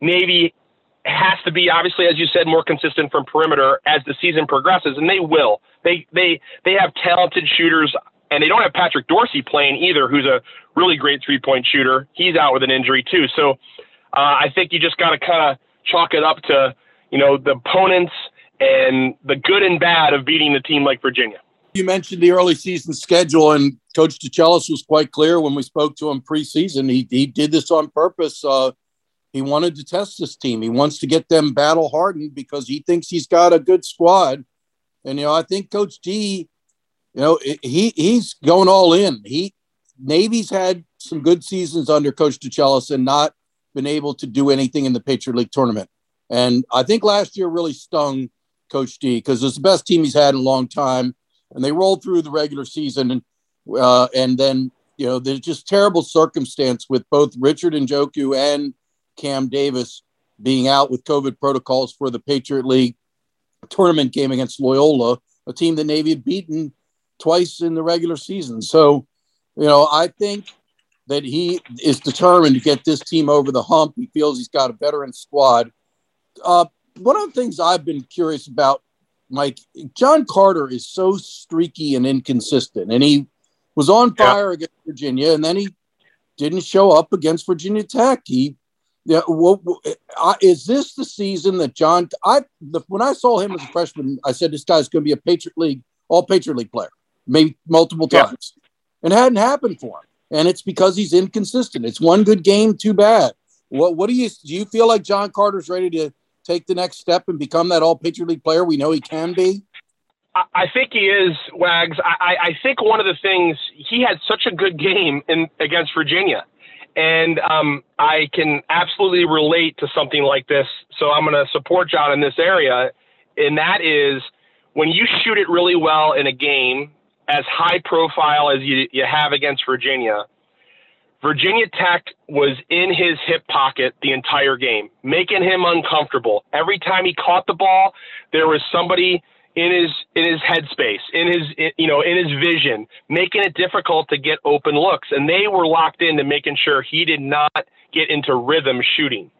Navy has to be obviously, as you said, more consistent from perimeter as the season progresses, and they will. They they they have talented shooters, and they don't have Patrick Dorsey playing either, who's a really great three point shooter. He's out with an injury too, so uh, I think you just got to kind of chalk it up to you know the opponents and the good and bad of beating the team like Virginia. You mentioned the early season schedule, and Coach DeChellis was quite clear when we spoke to him preseason. He, he did this on purpose. Uh, he wanted to test this team. He wants to get them battle hardened because he thinks he's got a good squad. And you know, I think Coach D, you know, he he's going all in. He Navy's had some good seasons under Coach DeChellis and not been able to do anything in the Patriot League tournament. And I think last year really stung Coach D because it's the best team he's had in a long time. And they rolled through the regular season and uh, and then you know there's just terrible circumstance with both Richard Njoku and Cam Davis being out with COVID protocols for the Patriot League tournament game against Loyola, a team that Navy had beaten twice in the regular season. So, you know, I think that he is determined to get this team over the hump. He feels he's got a veteran squad. Uh, one of the things I've been curious about, Mike, John Carter is so streaky and inconsistent, and he was on fire yeah. against Virginia, and then he didn't show up against Virginia Tech. He yeah, well, eh, is this the season that John? I the, when I saw him as a freshman, I said this guy's going to be a Patriot League, all Patriot League player, maybe multiple times, yeah. and it hadn't happened for him. And it's because he's inconsistent. It's one good game, too bad. What What do you do? You feel like John Carter's ready to take the next step and become that all Patriot League player we know he can be? I think he is, Wags. I, I think one of the things he had such a good game in against Virginia and um, I can absolutely relate to something like this. So I'm going to support John in this area. And that is when you shoot it really well in a game, as high profile as you, you have against Virginia, Virginia Tech was in his hip pocket the entire game, making him uncomfortable. Every time he caught the ball, there was somebody in his in his headspace, in his you know in his vision, making it difficult to get open looks, and they were locked into making sure he did not get into rhythm shooting.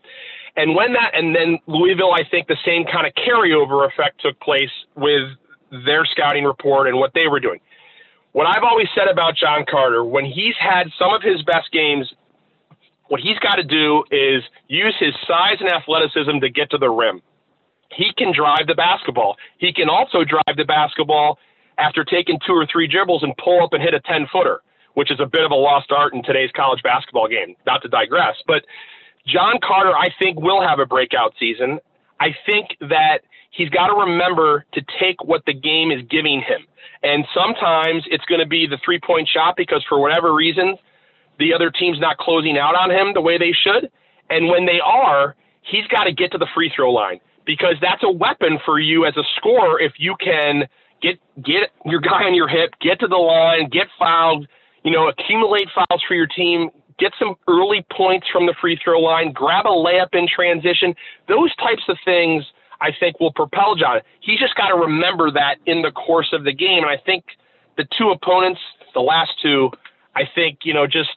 And when that, and then Louisville, I think the same kind of carryover effect took place with their scouting report and what they were doing. What I've always said about John Carter, when he's had some of his best games, what he's got to do is use his size and athleticism to get to the rim he can drive the basketball. He can also drive the basketball after taking two or three dribbles and pull up and hit a 10 footer, which is a bit of a lost art in today's college basketball game. Not to digress, but John Carter, I think, will have a breakout season. I think that he's got to remember to take what the game is giving him. And sometimes it's going to be the three point shot because for whatever reason, the other team's not closing out on him the way they should. And when they are, he's got to get to the free throw line because that's a weapon for you as a scorer if you can get get your guy on your hip, get to the line, get fouled, you know, accumulate fouls for your team, get some early points from the free throw line, grab a layup in transition. Those types of things I think will propel John. He's just got to remember that in the course of the game. And I think the two opponents, the last two, I think, you know, just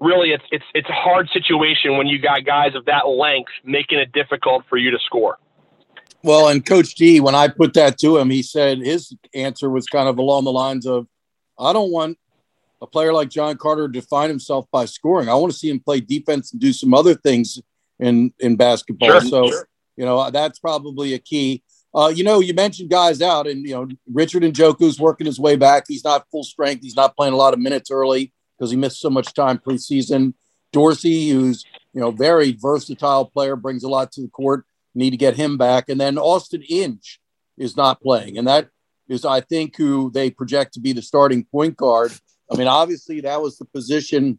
really it's it's it's a hard situation when you got guys of that length making it difficult for you to score. Well, and Coach D, when I put that to him, he said his answer was kind of along the lines of, I don't want a player like John Carter to define himself by scoring. I want to see him play defense and do some other things in in basketball. Sure, so, sure. you know, that's probably a key. Uh, you know, you mentioned guys out, and you know, Richard and Njoku's working his way back. He's not full strength. He's not playing a lot of minutes early because he missed so much time preseason. Dorsey, who's you know very versatile player, brings a lot to the court need to get him back. And then Austin Inge is not playing. And that is, I think, who they project to be the starting point guard. I mean, obviously, that was the position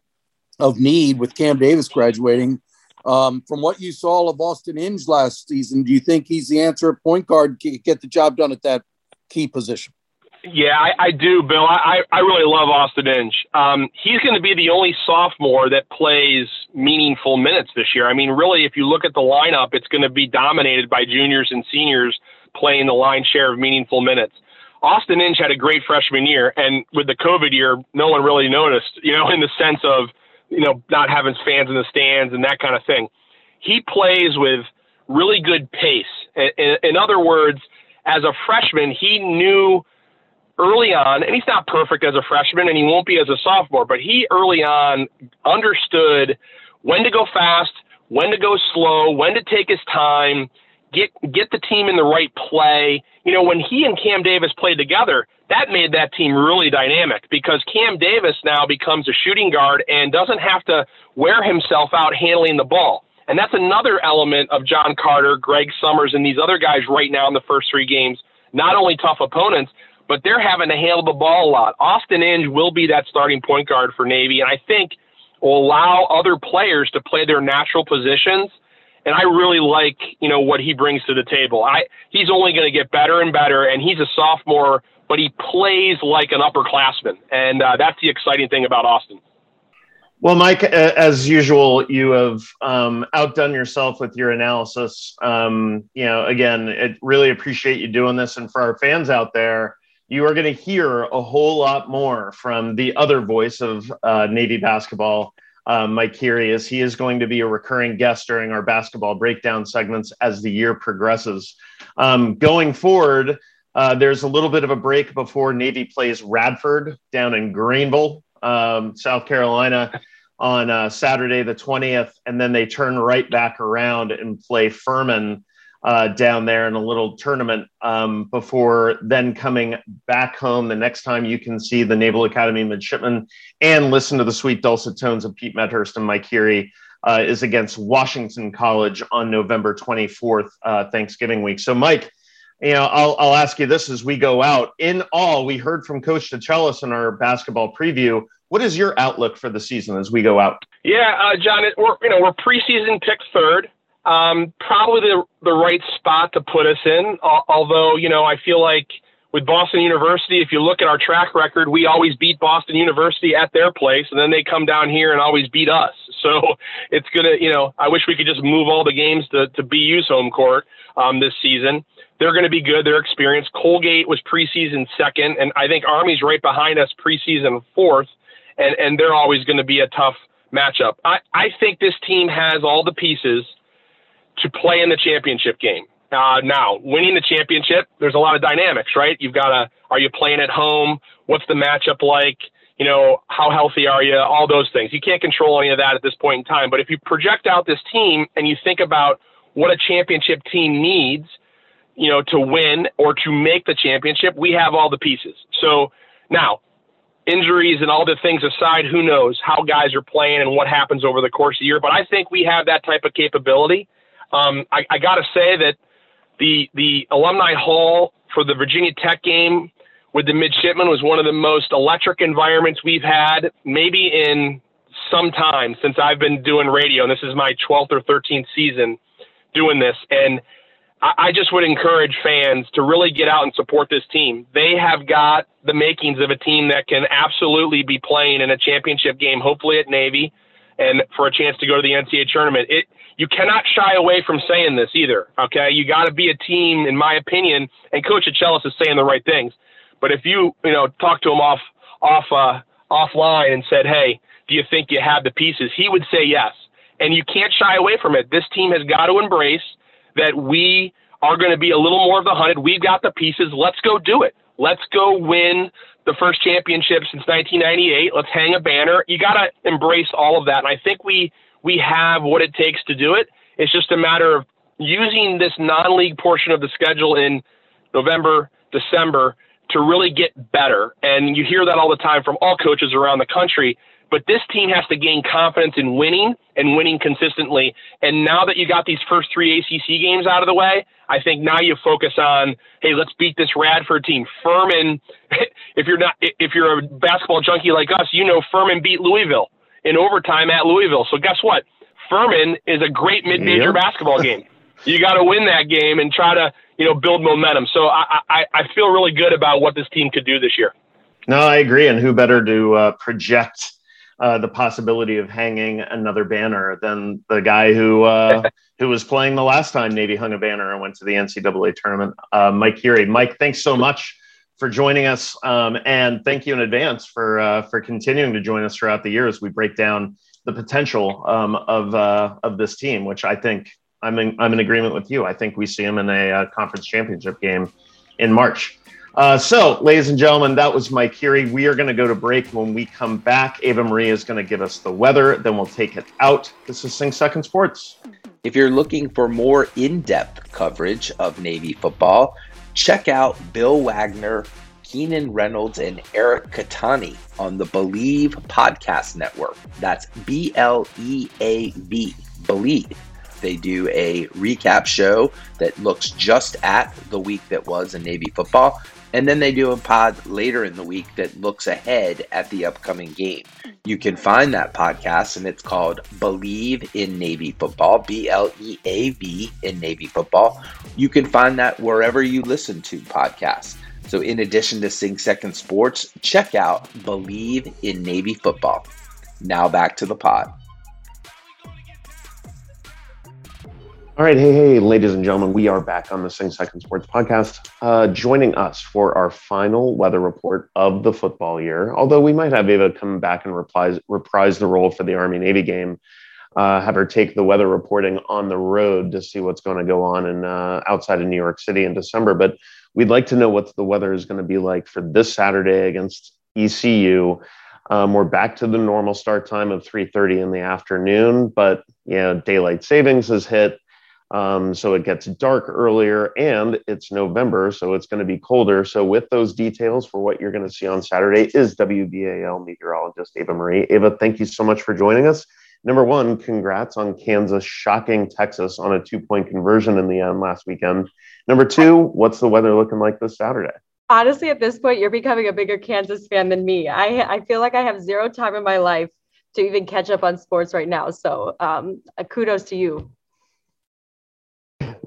of need with Cam Davis graduating. Um, from what you saw of Austin Inge last season, do you think he's the answer at point guard? Get the job done at that key position? Yeah, I, I do, Bill. I, I really love Austin Inge. Um, he's going to be the only sophomore that plays meaningful minutes this year. I mean, really, if you look at the lineup, it's going to be dominated by juniors and seniors playing the lion's share of meaningful minutes. Austin Inge had a great freshman year, and with the COVID year, no one really noticed, you know, [LAUGHS] in the sense of, you know, not having fans in the stands and that kind of thing. He plays with really good pace. In, in other words, as a freshman, he knew – early on, and he's not perfect as a freshman and he won't be as a sophomore, but he early on understood when to go fast, when to go slow, when to take his time, get get the team in the right play. You know, when he and Cam Davis played together, that made that team really dynamic because Cam Davis now becomes a shooting guard and doesn't have to wear himself out handling the ball. And that's another element of John Carter, Greg Summers, and these other guys right now in the first three games. Not only tough opponents, but they're having to handle the ball a lot. Austin Inge will be that starting point guard for Navy, and I think will allow other players to play their natural positions. And I really like, you know, what he brings to the table. I he's only going to get better and better, and he's a sophomore, but he plays like an upperclassman, and uh, that's the exciting thing about Austin. Well, Mike, as usual, you have um, outdone yourself with your analysis. Um, you know, again, I really appreciate you doing this, and for our fans out there, you are going to hear a whole lot more from the other voice of uh, Navy basketball, uh, Mike as he is going to be a recurring guest during our basketball breakdown segments as the year progresses. Um, going forward, uh, there's a little bit of a break before Navy plays Radford down in Greenville, um, South Carolina. On uh, Saturday, the 20th, and then they turn right back around and play Furman uh, down there in a little tournament um, before then coming back home. The next time you can see the Naval Academy midshipmen and listen to the sweet dulcet tones of Pete Medhurst and Mike Geary uh, is against Washington College on November 24th, uh, Thanksgiving week. So, Mike, you know, I'll, I'll ask you this as we go out. In all, we heard from Coach DeChellis in our basketball preview. What is your outlook for the season as we go out? Yeah, uh, John, we're you know we're preseason pick third um, probably the the right spot to put us in. Although you know, I feel like with Boston University, if you look at our track record, we always beat Boston University at their place, and then they come down here and always beat us. [LAUGHS] So it's gonna, you know, I wish we could just move all the games to to BU's home court um, this season. They're going to be good. They're experienced. Colgate was preseason second, and I think Army's right behind us preseason fourth, and and they're always going to be a tough matchup. I I think this team has all the pieces to play in the championship game. Uh, now, winning the championship, there's a lot of dynamics, right? You've got to, are you playing at home? What's the matchup like? You know, how healthy are you? All those things. You can't control any of that at this point in time. But if you project out this team and you think about what a championship team needs, you know, to win or to make the championship, we have all the pieces. So now, injuries and all the things aside, who knows how guys are playing and what happens over the course of the year. But I think we have that type of capability. Um, I, I got to say that the the alumni hall for the Virginia Tech game with the midshipmen was one of the most electric environments we've had, maybe in some time since I've been doing radio. And this is my 12th or 13th season doing this. And I, I just would encourage fans to really get out and support this team. They have got the makings of a team that can absolutely be playing in a championship game, hopefully at Navy, and for a chance to go to the NCAA tournament. It you cannot shy away from saying this either. Okay, you got to be a team, in my opinion. And Coach DeChellis is saying the right things. But if you you know talk to him off off uh, offline and said, hey, do you think you have the pieces? He would say yes. And you can't shy away from it. This team has got to embrace that we are going to be a little more of the hunted. We've got the pieces. Let's go do it. Let's go win the first championship since 1998. Let's hang a banner. You got to embrace all of that. And I think we we have what it takes to do it. It's just a matter of using this non league portion of the schedule in November, December to really get better. And you hear that all the time from all coaches around the country. But this team has to gain confidence in winning and winning consistently. And now that you got these first three ACC games out of the way, I think now you focus on, hey, let's beat this Radford team. Furman, [LAUGHS] if you're not, if you're a basketball junkie like us, you know Furman beat Louisville in overtime at Louisville. So guess what? Furman is a great mid-major Yep. basketball game. You got to win that game and try to, you know, build momentum. So I, I, I feel really good about what this team could do this year. No, I agree. And who better to uh, project uh, the possibility of hanging another banner than the guy who uh, [LAUGHS] who was playing the last time Navy hung a banner and went to the NCAA tournament, uh, Mike Geary. Mike, thanks so much for joining us, um, and thank you in advance for uh, for continuing to join us throughout the year as we break down the potential um, of uh, of this team, which I think I'm in I'm in agreement with you. I think we see them in a uh, conference championship game in March. Uh, so, ladies and gentlemen, that was Mike Geary. We are going to go to break. When we come back, Ava Marie is going to give us the weather. Then we'll take it out. This is Sing Second Sports. If you're looking for more in depth coverage of Navy football, check out Bill Wagner, Keenan Reynolds, and Eric Kettani on the Bleav Podcast Network. That's B L E A V, Bleav. They do a recap show that looks just at the week that was in Navy football. And then they do a pod later in the week that looks ahead at the upcoming game. You can find that podcast, and it's called Bleav in Navy Football, B L E A V in Navy Football. You can find that wherever you listen to podcasts. So, in addition to Sing Second Sports, check out Bleav in Navy Football. Now back to the pod. All right, hey, hey, ladies and gentlemen, we are back on the Sing Second Sports podcast. Uh, joining us for our final weather report of the football year, although we might have Ava come back and reprise, reprise the role for the Army Navy game, uh, have her take the weather reporting on the road to see what's going to go on in uh, outside of New York City in December. But we'd like to know what the weather is going to be like for this Saturday against ECU. Um, we're back to the normal start time of 3:30 in the afternoon, but you know, daylight savings has hit. Um, so it gets dark earlier and it's November, so it's going to be colder. So, with those details for what you're going to see on Saturday is WBAL meteorologist Ava Marie. Ava, thank you so much for joining us. Number one, congrats on Kansas shocking Texas on a two point conversion in the end last weekend. Number two, what's the weather looking like this Saturday? Honestly, at this point, you're becoming a bigger Kansas fan than me. I, I feel like I have zero time in my life to even catch up on sports right now. So, um, kudos to you.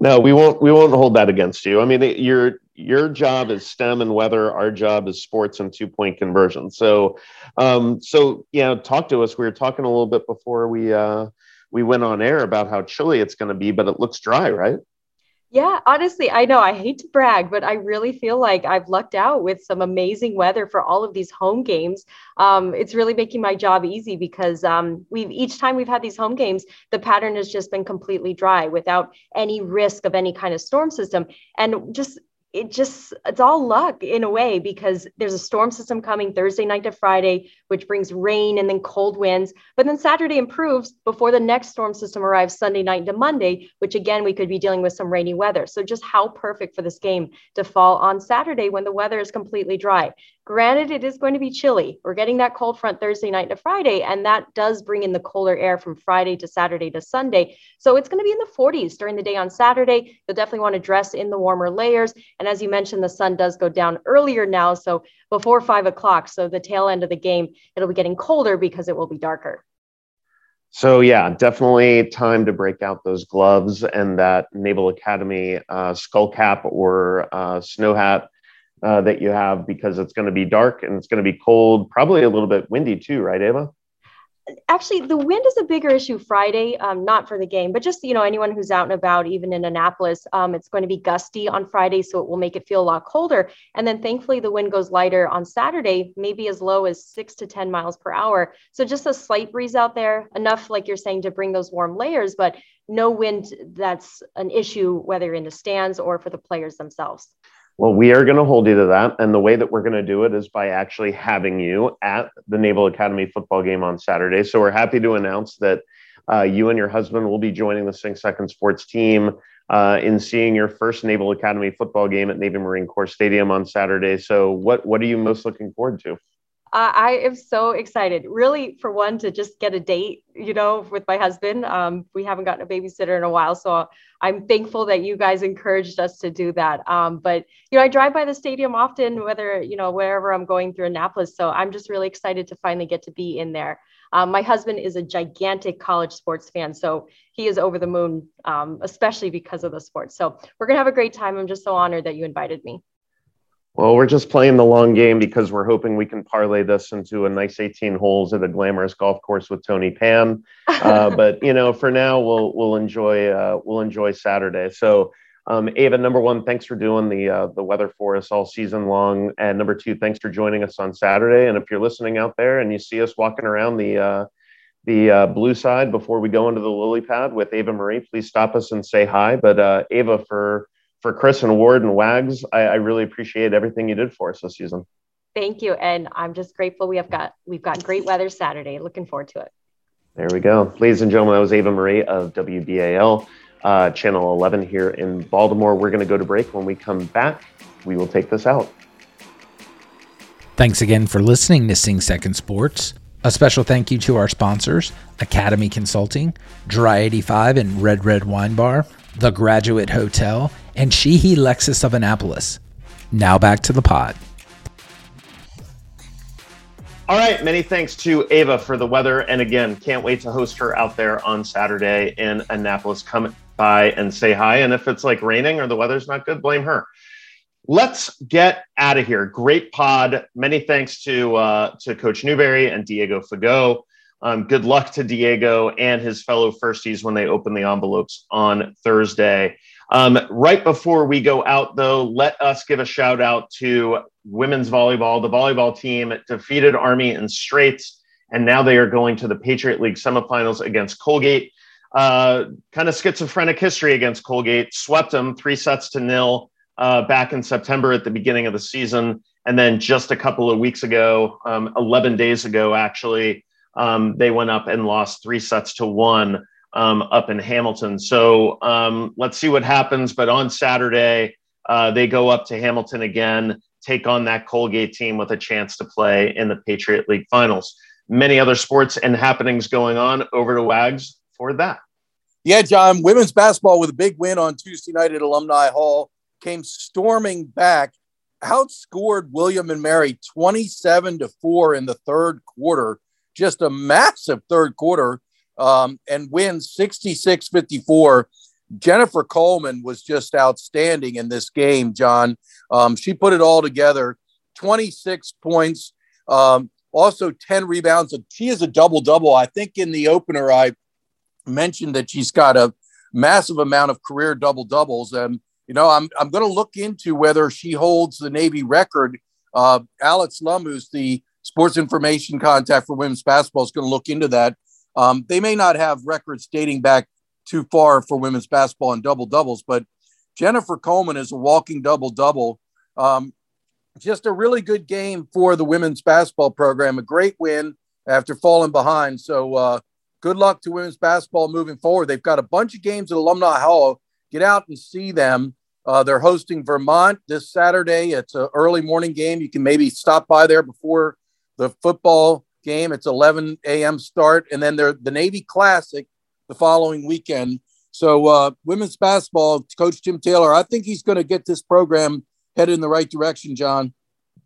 No, we won't. We won't hold that against you. I mean, your your job is STEM and weather. Our job is sports and two point conversion. So, um, so yeah, talk to us. We were talking a little bit before we uh, we went on air about how chilly it's going to be, but it looks dry, right? Yeah, honestly, I know I hate to brag, but I really feel like I've lucked out with some amazing weather for all of these home games. Um, it's really making my job easy because um, we've each time we've had these home games, the pattern has just been completely dry without any risk of any kind of storm system, and just it just it's all luck in a way because there's a storm system coming Thursday night to Friday, which brings rain and then cold winds. But then Saturday improves before the next storm system arrives Sunday night into Monday, which again we could be dealing with some rainy weather. So just how perfect for this game to fall on Saturday when the weather is completely dry. Granted, it is going to be chilly. We're getting that cold front Thursday night to Friday, and that does bring in the colder air from Friday to Saturday to Sunday. So it's going to be in the 40s during the day on Saturday. You'll definitely want to dress in the warmer layers. And as you mentioned, the sun does go down earlier now. So before five o'clock. So the tail end of the game, it'll be getting colder because it will be darker. So yeah, definitely time to break out those gloves and that Naval Academy uh, skull cap or uh, snow hat uh, that you have because it's going to be dark and it's going to be cold, probably a little bit windy too, right, Ava? Actually, the wind is a bigger issue Friday, um, not for the game, but just you know anyone who's out and about, even in Annapolis, um, it's going to be gusty on Friday, so it will make it feel a lot colder. And then thankfully, the wind goes lighter on Saturday, maybe as low as six to ten miles per hour. So just a slight breeze out there, enough, like you're saying, to bring those warm layers, but no wind that's an issue whether in the stands or for the players themselves. Well, we are going to hold you to that. And the way that we're going to do it is by actually having you at the Naval Academy football game on Saturday. So we're happy to announce that uh, you and your husband will be joining the Sing Second Sports team uh, in seeing your first Naval Academy football game at Navy Marine Corps Stadium on Saturday. So, what, what are you most looking forward to? I am so excited, really, for one to just get a date, you know, with my husband. Um, we haven't gotten a babysitter in a while, so I'm thankful that you guys encouraged us to do that. Um, but you know, I drive by the stadium often, whether you know wherever I'm going through Annapolis, so I'm just really excited to finally get to be in there. Um, my husband is a gigantic college sports fan, so he is over the moon, um, especially because of the sports. So we're gonna have a great time. I'm just so honored that you invited me. Well, we're just playing the long game because we're hoping we can parlay this into a nice 18 holes at a glamorous golf course with Tony Pann. Uh, [LAUGHS] but you know, for now, we'll we'll enjoy uh, we'll enjoy Saturday. So, um, Ava, number one, thanks for doing the uh, the weather for us all season long, and number two, thanks for joining us on Saturday. And if you're listening out there and you see us walking around the uh, the uh, blue side before we go into the lily pad with Ava Marie, please stop us and say hi. But uh, Ava, for for Chris and Ward and Wags, I, I really appreciate everything you did for us this season. Thank you, and I'm just grateful we have got we've got great weather Saturday. Looking forward to it. There we go, ladies and gentlemen. That was Ava Marie of WBAL, uh, Channel 11 here in Baltimore. We're going to go to break. When we come back, we will take this out. Thanks again for listening to Sing Second Sports. A special thank you to our sponsors, Academy Consulting, Dry 85 and Red Red Wine Bar, The Graduate Hotel, and Sheehy Lexus of Annapolis. Now back to the pod. All right. Many thanks to Ava for the weather. And again, can't wait to host her out there on Saturday in Annapolis. Come by and say hi. And if it's like raining or the weather's not good, blame her. Let's get out of here. Great pod. Many thanks to uh, to Coach Newberry and Diego Fagot. Um, good luck to Diego and his fellow firsties when they open the envelopes on Thursday. Um, right before we go out, though, let us give a shout out to women's volleyball. The volleyball team defeated Army in straights, and now they are going to the Patriot League semifinals against Colgate. Uh, kind of schizophrenic history against Colgate, swept them three sets to nil uh, back in September at the beginning of the season. And then just a couple of weeks ago, um, 11 days ago, actually, um, they went up and lost three sets to one um, up in Hamilton. So um, let's see what happens. But on Saturday, uh, they go up to Hamilton again, take on that Colgate team with a chance to play in the Patriot League finals. Many other sports and happenings going on. Over to Wags for that. Yeah, John, women's basketball with a big win on Tuesday night at Alumni Hall came storming back, outscored William and Mary 27 to 4 in the third quarter. Just a massive third quarter um, and wins 66 54. Jennifer Coleman was just outstanding in this game, John. Um, she put it all together 26 points, um, also 10 rebounds. She is a double double. I think in the opener, I mentioned that she's got a massive amount of career double doubles. And, you know, I'm, I'm going to look into whether she holds the Navy record. Uh, Alex Lum, who's the sports information contact for women's basketball, is going to look into that. Um, they may not have records dating back too far for women's basketball and double doubles, but Jennifer Coleman is a walking double double. Um, just a really good game for the women's basketball program. A great win after falling behind. So, uh, good luck to women's basketball moving forward. They've got a bunch of games at Alumni Hall. Get out and see them. Uh, they're hosting Vermont this Saturday. It's an early morning game. You can maybe stop by there before the football game. It's 11 a.m. start, and then they're the Navy Classic the following weekend. So, uh, women's basketball, Coach Tim Taylor, I think he's going to get this program headed in the right direction, John.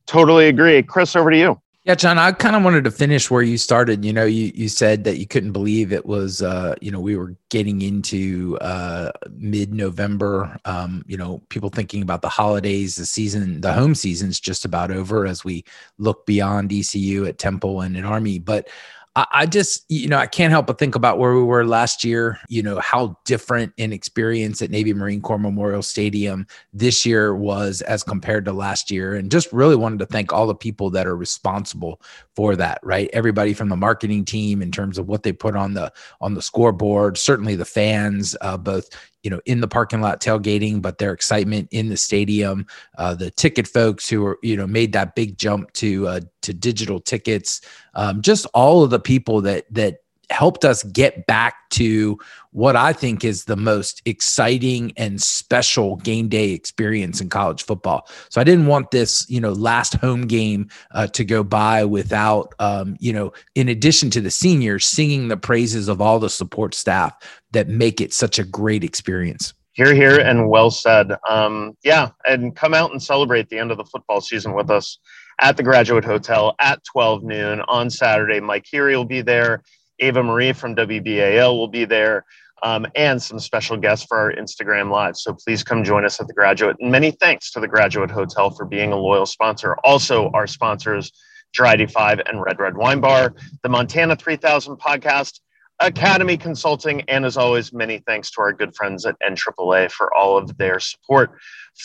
Totally agree. Chris, over to you. Yeah, John, I kind of wanted to finish where you started. You know, you you said that you couldn't believe it was uh, you know, we were getting into uh mid-November. Um, you know, people thinking about the holidays, the season, the home season's just about over as we look beyond ECU at Temple and at Army. But I, just, you know, I can't help but think about where we were last year, you know, how different an experience at Navy Marine Corps Memorial Stadium this year was as compared to last year. And just really wanted to thank all the people that are responsible for that, right? Everybody from the marketing team in terms of what they put on the on the scoreboard, certainly the fans, uh, both you know in the parking lot tailgating but their excitement in the stadium uh, the ticket folks who are you know made that big jump to uh, to digital tickets um, just all of the people that that helped us get back to what I think is the most exciting and special game day experience in college football. So I didn't want this, you know, last home game uh, to go by without, um, you know, in addition to the seniors singing the praises of all the support staff that make it such a great experience. Here, here, and well said. Um, yeah, and come out and celebrate the end of the football season with us at the Graduate Hotel at 12 noon on Saturday. Mike Geary will be there. Ava Marie from WBAL will be there. Um, and some special guests for our Instagram Live. So please come join us at the Graduate. And many thanks to the Graduate Hotel for being a loyal sponsor. Also, our sponsors, Dry 5 and Red Red Wine Bar, the Montana 3000 podcast, Academy Consulting, and as always, many thanks to our good friends at NAAA for all of their support.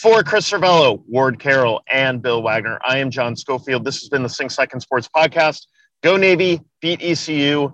For Chris Cervello, Ward Carroll, and Bill Wagner, I am John Schofield. This has been the Sing Second Sports Podcast. Go Navy, beat ECU.